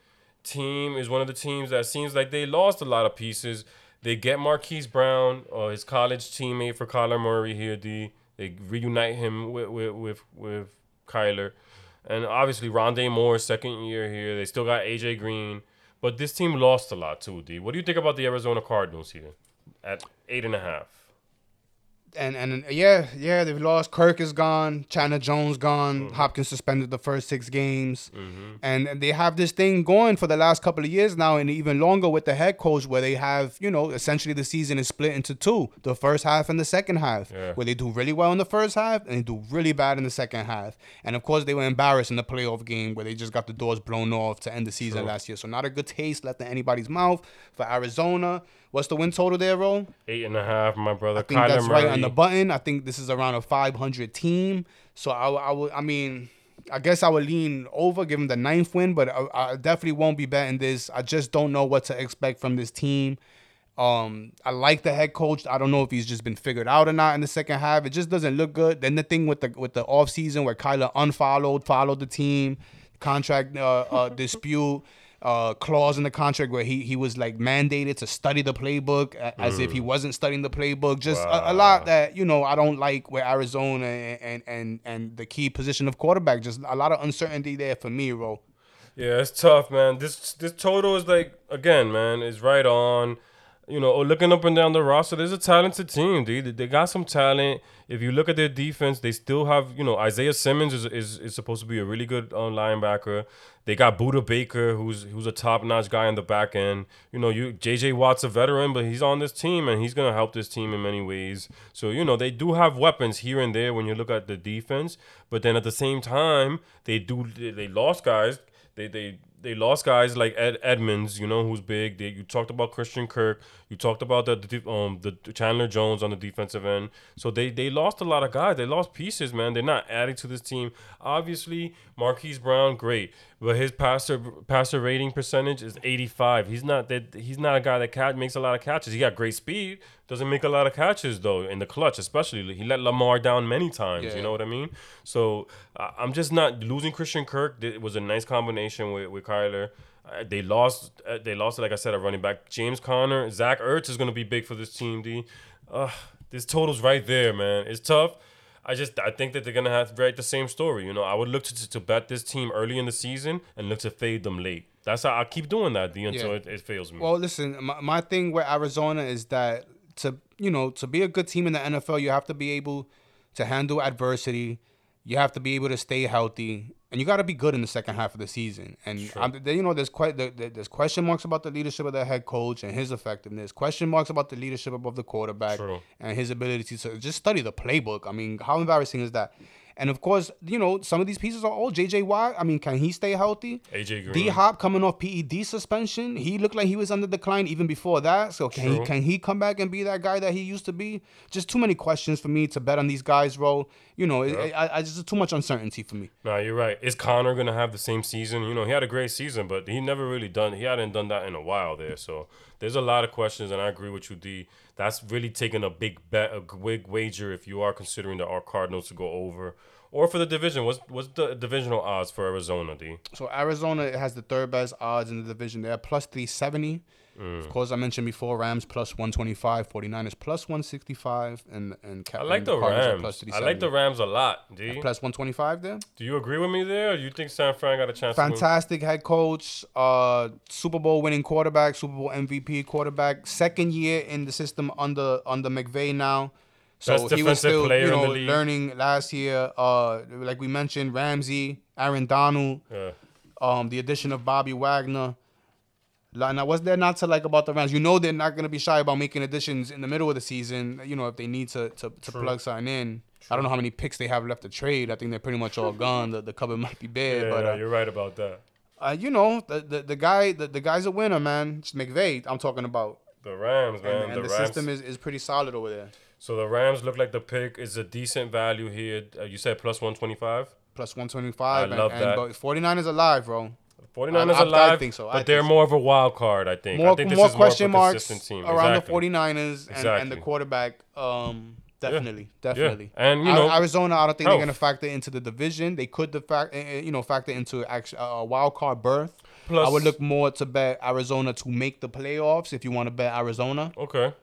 Speaker 2: Team is one of the teams that seems like they lost a lot of pieces. They get Marquise Brown, or his college teammate for Kyler Murray here. D. They reunite him with with with, with Kyler. And obviously Rondale Moore, second year here. They still got AJ Green. But this team lost a lot too, D. What do you think about the Arizona Cardinals here? At eight and a half.
Speaker 1: And and yeah, yeah, they've lost. Kirk is gone. China Jones gone.
Speaker 2: Mm-hmm.
Speaker 1: Hopkins suspended the first six games. And they have this thing going for the last couple of years now, and even longer with the head coach, where they have you know essentially the season is split into two: the first half and the second half,
Speaker 2: Yeah.
Speaker 1: where they do really well in the first half and they do really bad in the second half. And of course, they were embarrassed in the playoff game where they just got the doors blown off to end the season
Speaker 2: True.
Speaker 1: last year. So not a good taste left in anybody's mouth for Arizona. What's the win total there, Ro?
Speaker 2: Eight and a half, my brother.
Speaker 1: I think
Speaker 2: Kyler
Speaker 1: that's
Speaker 2: Murray.
Speaker 1: right on the button. I think this is around a 500 team. So I, I would, I mean, I guess I would lean over, give them the ninth win, but I, I definitely won't be betting this. I just don't know what to expect from this team. Um, I like the head coach. I don't know if he's just been figured out or not in the second half. It just doesn't look good. Then the thing with the with the off season where Kyler unfollowed, followed the team, contract uh, uh, [LAUGHS] dispute. Uh, clause in the contract where he he was like mandated to study the playbook a- as if he wasn't studying the playbook. Just a, a lot that you know I don't like with Arizona and, and and and the key position of quarterback. Just a lot of uncertainty there for me, bro.
Speaker 2: Yeah, it's tough, man. This this total is like again, man, is right on. You know, looking up and down the roster, there's a talented team, dude. They got some talent. If you look at their defense, they still have, you know, Isaiah Simmons is is, is supposed to be a really good um, linebacker. They got Budda Baker, who's who's a top notch guy in the back end. You know, you JJ Watt's a veteran, but he's on this team and he's gonna help this team in many ways. So you know, they do have weapons here and there when you look at the defense. But then at the same time, they do they lost guys. They they they lost guys like Ed Edmonds, you know, who's big. They, you talked about Christian Kirk. You talked about the, the um the Chandler Jones on the defensive end. So they they lost a lot of guys. They lost pieces, man. They're not adding to this team. Obviously, Marquise Brown, great, but his passer passer rating percentage is 85. He's not that he's not a guy that catch, makes a lot of catches. He got great speed, doesn't make a lot of catches though in the clutch, especially. He let Lamar down many times.
Speaker 1: Yeah.
Speaker 2: You know what I mean? So I'm just not losing Christian Kirk. It was a nice combination with with Kyler. Uh, they lost. Uh, they lost, like I said, a running back, James Conner. Zach Ertz is going to be big for this team. D. Uh, this total's right there, man. It's tough. I just I think that they're gonna have to write the same story. You know, I would look to, to bet this team early in the season and look to fade them late. That's how I keep doing that, D, until
Speaker 1: Yeah.
Speaker 2: it, it fails me.
Speaker 1: Well, listen, my, my thing with Arizona is that to you know to be a good team in the NFL, you have to be able to handle adversity. You have to be able to stay healthy, and you got to be good in the second half of the season. And you know, there's quite there- there- there's question marks about the leadership of the head coach and his effectiveness. Question marks about the leadership of the quarterback
Speaker 2: True.
Speaker 1: and his ability to just study the playbook. I mean, how embarrassing is that? And of course, you know, some of these pieces are old. JJ Watt, I mean, can he stay healthy?
Speaker 2: AJ Green.
Speaker 1: D Hop coming off PED suspension. He looked like he was under decline even before that. So can he can he come back and be that guy that he used to be? Just too many questions for me to bet on these guys, bro. You know, it, I, I just too much uncertainty for me.
Speaker 2: Nah, you're right. Is Conner gonna have the same season? You know, he had a great season, but he never really done. He hadn't done that in a while there. So there's a lot of questions, and I agree with you, D. That's really taking a big bet, a big wager if you are considering the Cardinals to go over, or for the division. What's what's the divisional odds for Arizona, D?
Speaker 1: So Arizona has the third best odds in the division. They're plus 370.
Speaker 2: Mm.
Speaker 1: Of course, I mentioned before Rams plus 125, 49ers plus 165, and and Ca-
Speaker 2: I like the Rams.
Speaker 1: plus
Speaker 2: I like the Rams a lot, D.
Speaker 1: plus 125 there.
Speaker 2: Do you agree with me there, or do you think San Fran got a chance? To?
Speaker 1: Fantastic head coach, uh, Super Bowl winning quarterback, Super Bowl MVP quarterback, second year in the system under under McVay now. So
Speaker 2: Best
Speaker 1: he was
Speaker 2: defensive
Speaker 1: still,
Speaker 2: player
Speaker 1: you
Speaker 2: in the
Speaker 1: know,
Speaker 2: league.
Speaker 1: learning last year. Uh, like we mentioned, Ramsey, Aaron Donald,
Speaker 2: Yeah.
Speaker 1: um, the addition of Bobby Wagner. Now, what's there not to like about the Rams? You know they're not gonna be shy about making additions in the middle of the season. You know if they need to to, to
Speaker 2: True.
Speaker 1: plug something in. I don't know how many picks they have left to trade. I think they're pretty much all [LAUGHS] gone. The, the cupboard might be bare,
Speaker 2: Yeah,
Speaker 1: but uh,
Speaker 2: you're right about that.
Speaker 1: uh, you know the, the the guy the, the guy's a winner, man. It's McVay. I'm talking about,
Speaker 2: The Rams, man.
Speaker 1: and, and
Speaker 2: the,
Speaker 1: the,
Speaker 2: Rams.
Speaker 1: system is, is pretty solid over there.
Speaker 2: So the Rams look like the pick is a decent value here. Uh, you said plus 125?
Speaker 1: Plus 125.
Speaker 2: I love
Speaker 1: and,
Speaker 2: that.
Speaker 1: But 49 is alive, bro.
Speaker 2: 49ers
Speaker 1: I- I
Speaker 2: alive,
Speaker 1: think so. I
Speaker 2: but
Speaker 1: think
Speaker 2: they're
Speaker 1: so.
Speaker 2: more of a wild card, I think. I
Speaker 1: More
Speaker 2: think this
Speaker 1: more
Speaker 2: is
Speaker 1: question
Speaker 2: more of a
Speaker 1: marks
Speaker 2: team.
Speaker 1: around
Speaker 2: exactly.
Speaker 1: the 49ers and, and the quarterback. Um, definitely, definitely.
Speaker 2: And, you know,
Speaker 1: Arizona, I don't think
Speaker 2: health.
Speaker 1: they're gonna factor into the division. They could the fact, uh, you know, factor into actually a wild card berth.
Speaker 2: Plus-
Speaker 1: I would look more to bet Arizona to make the playoffs if you want to bet Arizona.
Speaker 2: Okay.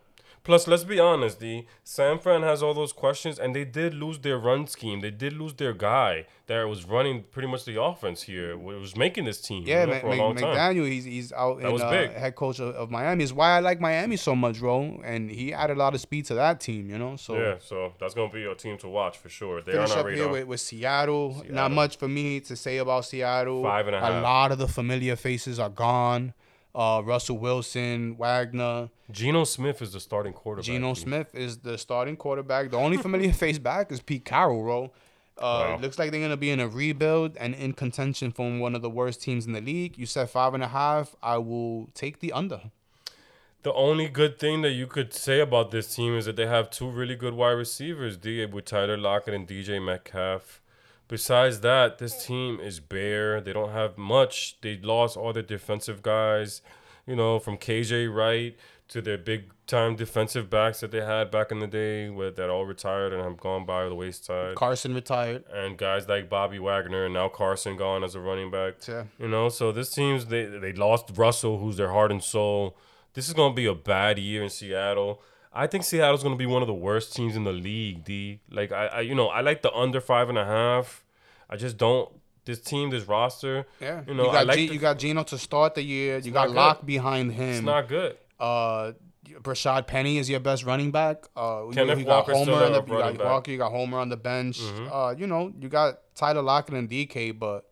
Speaker 2: Plus, let's be honest, the San Fran has all those questions, and they did lose their run scheme. They did lose their guy that was running pretty much the offense here, was making this team.
Speaker 1: Yeah,
Speaker 2: you know, for a long time.
Speaker 1: McDaniel, he's he's out
Speaker 2: That
Speaker 1: in
Speaker 2: was
Speaker 1: uh,
Speaker 2: big.
Speaker 1: head coach of, of Miami. Is why I like Miami so much, bro. And he added a lot of speed to that team, you know. So
Speaker 2: Yeah, so that's gonna be a team to watch for sure. They're
Speaker 1: finish
Speaker 2: our
Speaker 1: up here with, with Seattle.
Speaker 2: Seattle.
Speaker 1: Not much for me to say about Seattle.
Speaker 2: Five and a half.
Speaker 1: A lot of the familiar faces are gone. Uh, Russell Wilson, Wagner,
Speaker 2: Geno Smith is the starting quarterback.
Speaker 1: Geno. Smith is the starting quarterback. The only familiar [LAUGHS] face back is Pete Carroll, bro. Uh,
Speaker 2: Wow.
Speaker 1: looks like they're gonna be in a rebuild and in contention from one of the worst teams in the league. You said five and a half. I will take the under.
Speaker 2: The only good thing that you could say about this team is that they have two really good wide receivers, D with Tyler Lockett and DJ Metcalf. Besides that, this team is bare. They don't have much. They lost all their defensive guys, you know, from KJ Wright to their big time defensive backs that they had back in the day with that all retired and have gone by the wayside.
Speaker 1: Carson retired.
Speaker 2: and guys like Bobby Wagner and now Carson gone as a running back.
Speaker 1: Yeah.
Speaker 2: You know, so this team's they they lost Russell, who's their heart and soul. This is gonna be a bad year in Seattle. I think Seattle's gonna be one of the worst teams in the league. D like I, I you know I like the under five and a half. I just don't. This team, this roster,
Speaker 1: Yeah.
Speaker 2: you know,
Speaker 1: you
Speaker 2: I
Speaker 1: got
Speaker 2: like
Speaker 1: G-
Speaker 2: the-
Speaker 1: you got Geno to start the year. You got
Speaker 2: not good.
Speaker 1: Lock behind him.
Speaker 2: it's not good.
Speaker 1: Uh, Brashad Penny is your best running back. Uh, you,
Speaker 2: Kenneth
Speaker 1: you got Homer on the you got
Speaker 2: back. Mm-hmm.
Speaker 1: Walker. You got Homer on the bench. Uh, you know, you got Tyler Lockett and DK, but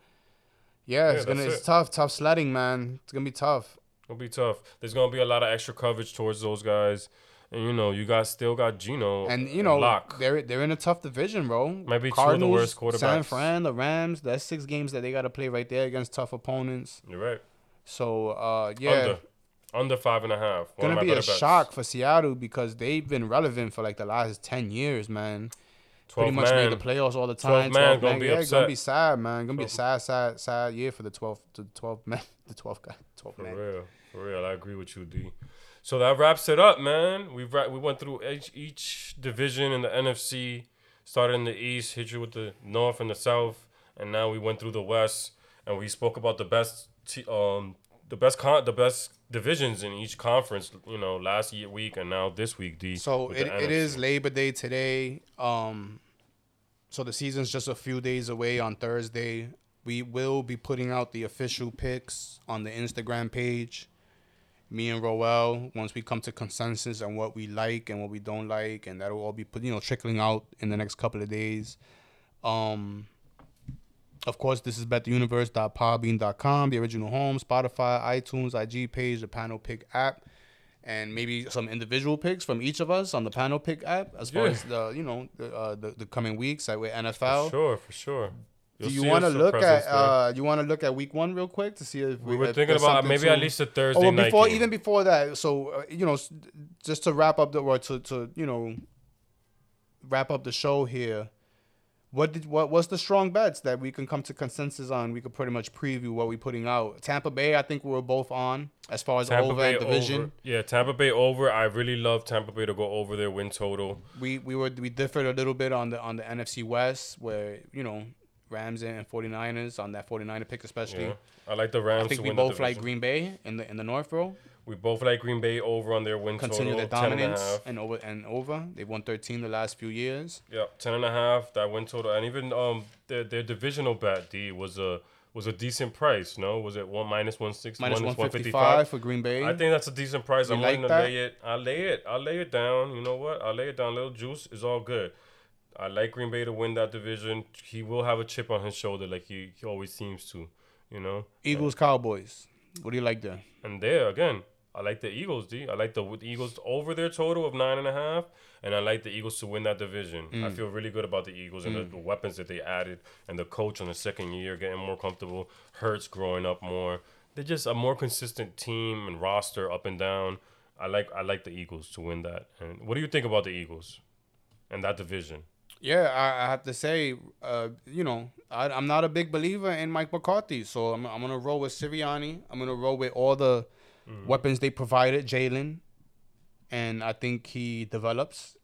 Speaker 1: yeah, it's
Speaker 2: Yeah,
Speaker 1: gonna it's
Speaker 2: it.
Speaker 1: tough, tough sledding, man. It's gonna be tough.
Speaker 2: It'll be tough. There's gonna be a lot of extra coverage towards those guys, and you know you got still got Geno
Speaker 1: And you know,
Speaker 2: Lock.
Speaker 1: they're they're in a tough division, bro.
Speaker 2: Might be two of the worst
Speaker 1: San
Speaker 2: quarterbacks.
Speaker 1: Fran, the Rams. That's six games that they got to play right there against tough opponents.
Speaker 2: You're right.
Speaker 1: So uh, yeah.
Speaker 2: Under, under five and a half. One
Speaker 1: gonna be a
Speaker 2: bets.
Speaker 1: shock for Seattle because they've been relevant for like the last ten years, man. Pretty much
Speaker 2: man.
Speaker 1: made the playoffs all the time.
Speaker 2: 12
Speaker 1: time.
Speaker 2: man gonna be
Speaker 1: yeah,
Speaker 2: upset.
Speaker 1: gonna be sad, man. Gonna be a sad, sad, sad year for the twelve, the twelve man, [LAUGHS] the twelve guy, twelve
Speaker 2: For
Speaker 1: man.
Speaker 2: real, for real. I agree with you, D. So that wraps it up, man. We've ra- we went through each, each division in the NFC. Started in the East, hit you with the North and the South, and now we went through the West, and we spoke about the best, te- um, the best con, the best divisions in each conference. You know, last year week and now this week, D.
Speaker 1: So it, it is Labor Day today. Um, so the season's just a few days away on Thursday. We will be putting out the official picks on the Instagram page. Me and Roel, once we come to consensus on what we like and what we don't like, and that'll all be put, you know, trickling out in the next couple of days. Um, of course, this is bettheuniverse.podbean.com, the original home, Spotify, iTunes, IG page, the panel pick app. and maybe some individual picks from each of us on the panel pick app as far as the you know the, uh, the the coming weeks like with NFL.
Speaker 2: For sure, for sure.
Speaker 1: Do
Speaker 2: You'll
Speaker 1: you want to look at uh you want to look at week one real quick to see if
Speaker 2: we were
Speaker 1: if
Speaker 2: thinking about maybe
Speaker 1: to-
Speaker 2: at least a Thursday
Speaker 1: Oh, well,
Speaker 2: night
Speaker 1: before even before that, so uh, you know, just to wrap up the or to to you know, wrap up the show here. What did what what's the strong bets that we can come to consensus on? We could pretty much preview what we're putting out. Tampa Bay, I think we were both on as far as
Speaker 2: Tampa
Speaker 1: over
Speaker 2: Bay
Speaker 1: and division.
Speaker 2: over. Yeah, Tampa Bay over. I really love Tampa Bay to go over their win total.
Speaker 1: We we were we differed a little bit on the on the NFC West where you know Rams and 49ers on that 49er pick especially.
Speaker 2: Yeah, I like the Rams.
Speaker 1: I think we both like. Green Bay in the in the North, bro.
Speaker 2: We both like Green Bay over on their win
Speaker 1: Continue
Speaker 2: total.
Speaker 1: the
Speaker 2: 10 and a
Speaker 1: dominance
Speaker 2: half.
Speaker 1: and over and over. They've won 13 the last few years.
Speaker 2: Yeah, ten and a half. That win total, and even um their their divisional bet D was a was a decent price. No, was it one minus one sixty?
Speaker 1: Minus
Speaker 2: minus
Speaker 1: 155 for Green Bay.
Speaker 2: I think that's a decent price.
Speaker 1: You
Speaker 2: I'm
Speaker 1: like
Speaker 2: willing to
Speaker 1: that?
Speaker 2: lay it. I lay it. I lay it down. You know what? I lay it down. Little juice is all good. I like Green Bay to win that division. He will have a chip on his shoulder, like he, he always seems to. You know.
Speaker 1: Eagles, Cowboys. What do you like there?
Speaker 2: And there again, I like the Eagles. D. I like the the Eagles over their total of nine and a half, and I like the Eagles to win that division. I
Speaker 1: Mm.
Speaker 2: feel really good about the Eagles and the, the weapons that they added, and the coach on the second year getting more comfortable. Hurts growing up more. They're just a more consistent team and roster up and down. I like I like the Eagles to win that. And what do you think about the Eagles and that division?
Speaker 1: Yeah, I, I have to say, uh, you know, I, I'm not a big believer in Mike McCarthy, so I'm, I'm gonna roll with Sirianni. I'm gonna roll with all the
Speaker 2: Mm-hmm.
Speaker 1: weapons they provided, Jalen, and I think he develops,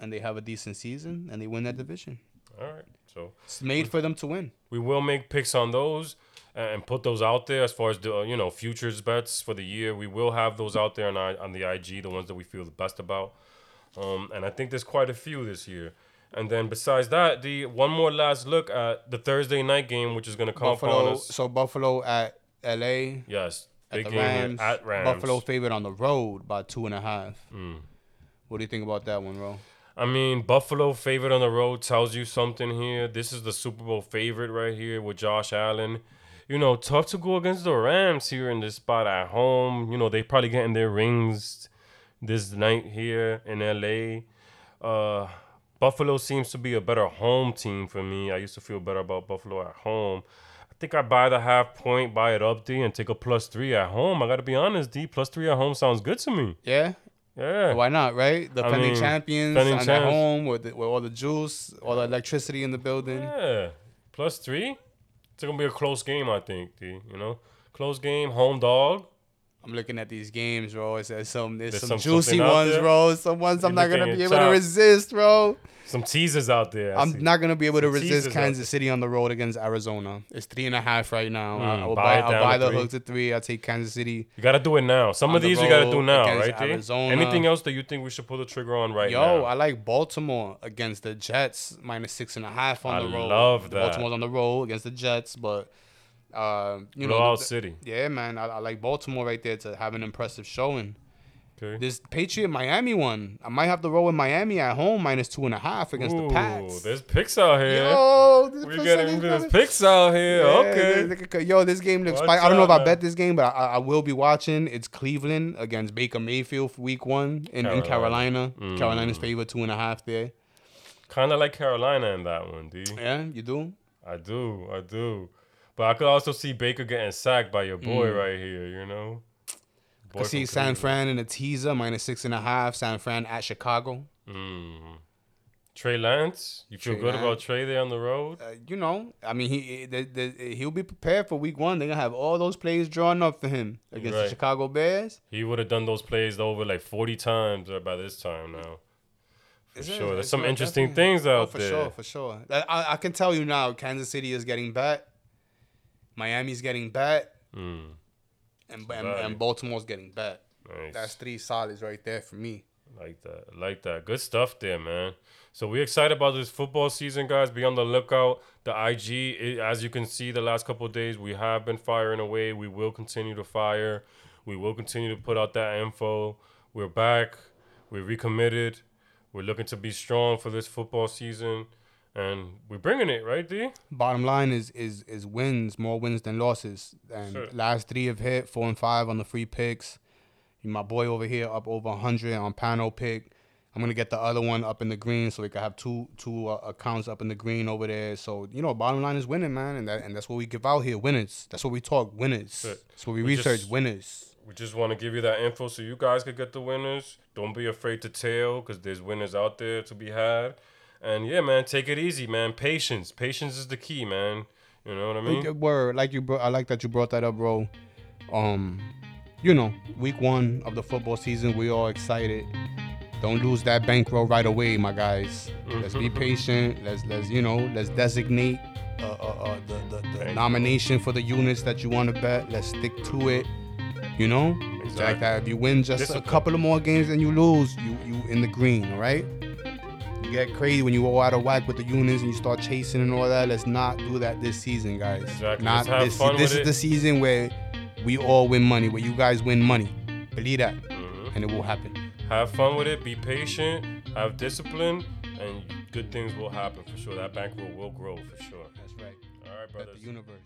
Speaker 1: and they have a decent season, and they win that division.
Speaker 2: All right, so
Speaker 1: It's made for them to win.
Speaker 2: we will make picks on those and put those out there as far as the uh, you know futures bets for the year. We will have those out there on on the IG, the ones that we feel the best about. Um, and I think there's quite a few this year. And then besides that, the one more last look at the Thursday night game, which is going to come
Speaker 1: Buffalo,
Speaker 2: us.
Speaker 1: so Buffalo at L.A.
Speaker 2: Yes,
Speaker 1: at
Speaker 2: big game
Speaker 1: Rams.
Speaker 2: at Rams.
Speaker 1: Buffalo favorite on the road by two and a half.
Speaker 2: Mm.
Speaker 1: What do you think about that one, bro?
Speaker 2: I mean, Buffalo favorite on the road tells you something here. This is the Super Bowl favorite right here with Josh Allen. You know, tough to go against the Rams here in this spot at home. You know, they probably getting their rings this night here in LA. Uh, Buffalo seems to be a better home team for me. I used to feel better about Buffalo at home. I think I buy the half point, buy it up D, and take a plus three at home. I gotta be honest, D. Plus three at home sounds good to me.
Speaker 1: Yeah,
Speaker 2: Yeah.
Speaker 1: why not? Right, defending
Speaker 2: mean,
Speaker 1: champions
Speaker 2: defending
Speaker 1: at home with the, with all the juice, all the electricity in the building.
Speaker 2: Yeah, plus three. It's gonna be a close game, I think. D, you know, close game, home dog.
Speaker 1: I'm looking at these games, bro. It's, it's some there's,
Speaker 2: There's
Speaker 1: some,
Speaker 2: some-
Speaker 1: juicy ones, bro. Some ones I'm not gonna be able to resist, bro.
Speaker 2: Some teasers out there. I
Speaker 1: I'm not gonna be able to resist Kansas. City on the road against Arizona. It's three and a half right now.
Speaker 2: Mm,
Speaker 1: I will
Speaker 2: buy
Speaker 1: I'll buy the
Speaker 2: three.
Speaker 1: hook to three. I'll take Kansas City.
Speaker 2: You gotta do it now. Some of
Speaker 1: the
Speaker 2: these you gotta do now, right?
Speaker 1: Arizona.
Speaker 2: Anything else that you think we should pull the trigger on right
Speaker 1: Yo,
Speaker 2: now?
Speaker 1: Yo, I like Baltimore against the Jets minus six and a half on
Speaker 2: I
Speaker 1: the road.
Speaker 2: I love that.
Speaker 1: Baltimore's on the road against the Jets, but uh, you know,
Speaker 2: Blowout
Speaker 1: the-
Speaker 2: City.
Speaker 1: yeah, man, I, I like Baltimore right there to have an impressive showing.
Speaker 2: Okay.
Speaker 1: This Patriot Miami one, I might have to roll with Miami at home minus two and a half against
Speaker 2: Ooh,
Speaker 1: the Pats.
Speaker 2: there's picks out here.
Speaker 1: Yo,
Speaker 2: we getting there's picks out here.
Speaker 1: Yeah,
Speaker 2: okay.
Speaker 1: Yo, this game looks.
Speaker 2: Watch.
Speaker 1: I don't know if
Speaker 2: out,
Speaker 1: I bet this game, but I, I will be watching. It's Cleveland against Baker Mayfield for Week One in in
Speaker 2: Carolina.
Speaker 1: Carolina. Carolina's favorite two and a half there.
Speaker 2: Kind of like Carolina in that one, D.
Speaker 1: Yeah, you do.
Speaker 2: I do, I do. But I could also see Baker getting sacked by your boy
Speaker 1: Mm.
Speaker 2: right here, you know? Boy
Speaker 1: I see San Fran in a teaser minus six and a half. San Fran at Chicago.
Speaker 2: Mm. Trey Lance, you feel
Speaker 1: Trey
Speaker 2: good about Trey there on the road?
Speaker 1: Uh, you know, I mean, he the, the, he'll be prepared for Week One. They're gonna have all those plays drawn up for him against the Chicago Bears.
Speaker 2: He would have done those plays over like 40 times uh, by this time now. For
Speaker 1: Is it?
Speaker 2: sure. There's some interesting things out
Speaker 1: oh, for
Speaker 2: there.
Speaker 1: sure, for sure. I, I can tell you now, Kansas City is getting bet. Miami's getting bet,
Speaker 2: Mm,
Speaker 1: and and, and Baltimore's getting bet.
Speaker 2: nice.
Speaker 1: That's three solids right there for me.
Speaker 2: Like that. Like that. Good stuff there, man. So we're excited about this football season, guys. Be on the lookout. The IG, it, as you can see, the last couple of days we have been firing away. We will continue to fire. We will continue to put out that info. We're back. We're recommitted. We're looking to be strong for this football season, and we're bringing it, right, D?
Speaker 1: Bottom line is is is wins, more wins than losses. And
Speaker 2: Sure.
Speaker 1: last three have hit four and five on the free picks. My boy over here up over 100 on panel pick. I'm gonna get the other one up in the green so we can have two two uh, accounts up in the green over there. So you know, bottom line is winning, man, and that and that's what we give out here, winners. That's what we talk, winners.
Speaker 2: That's
Speaker 1: That's what we,
Speaker 2: We
Speaker 1: research,
Speaker 2: just-
Speaker 1: winners.
Speaker 2: We just want to give you that info so you guys could get the winners. Don't be afraid to tail because there's winners out there to be had. And yeah, man, take it easy, man. Patience. Patience is the key, man. You know what I mean?
Speaker 1: Good Word, like you, bro. I like that you brought that up, bro. Um, you know, week one of the football season, we all excited. Don't lose that bankroll right away, my guys. Let's be patient. Let's let's you know let's designate uh, uh, uh, the the, the nomination for the units that you want to bet. Let's stick to it. You know,
Speaker 2: Exactly.
Speaker 1: like that. If you win just
Speaker 2: Discipline.
Speaker 1: a couple of more games and you lose, you you in the green. All right. You get crazy when you all out of whack with the units and you start chasing and all that. Let's not do that this season, guys.
Speaker 2: Exactly.
Speaker 1: Not this. this is
Speaker 2: it.
Speaker 1: the season where we all win money, where you guys win money. Believe that,
Speaker 2: Mhm.
Speaker 1: and it will happen.
Speaker 2: Have fun with it. Be patient. Have discipline. And good things will happen for sure. That bankroll will grow for sure.
Speaker 1: That's right.
Speaker 2: All right,
Speaker 1: Bet
Speaker 2: brothers.
Speaker 1: the universe.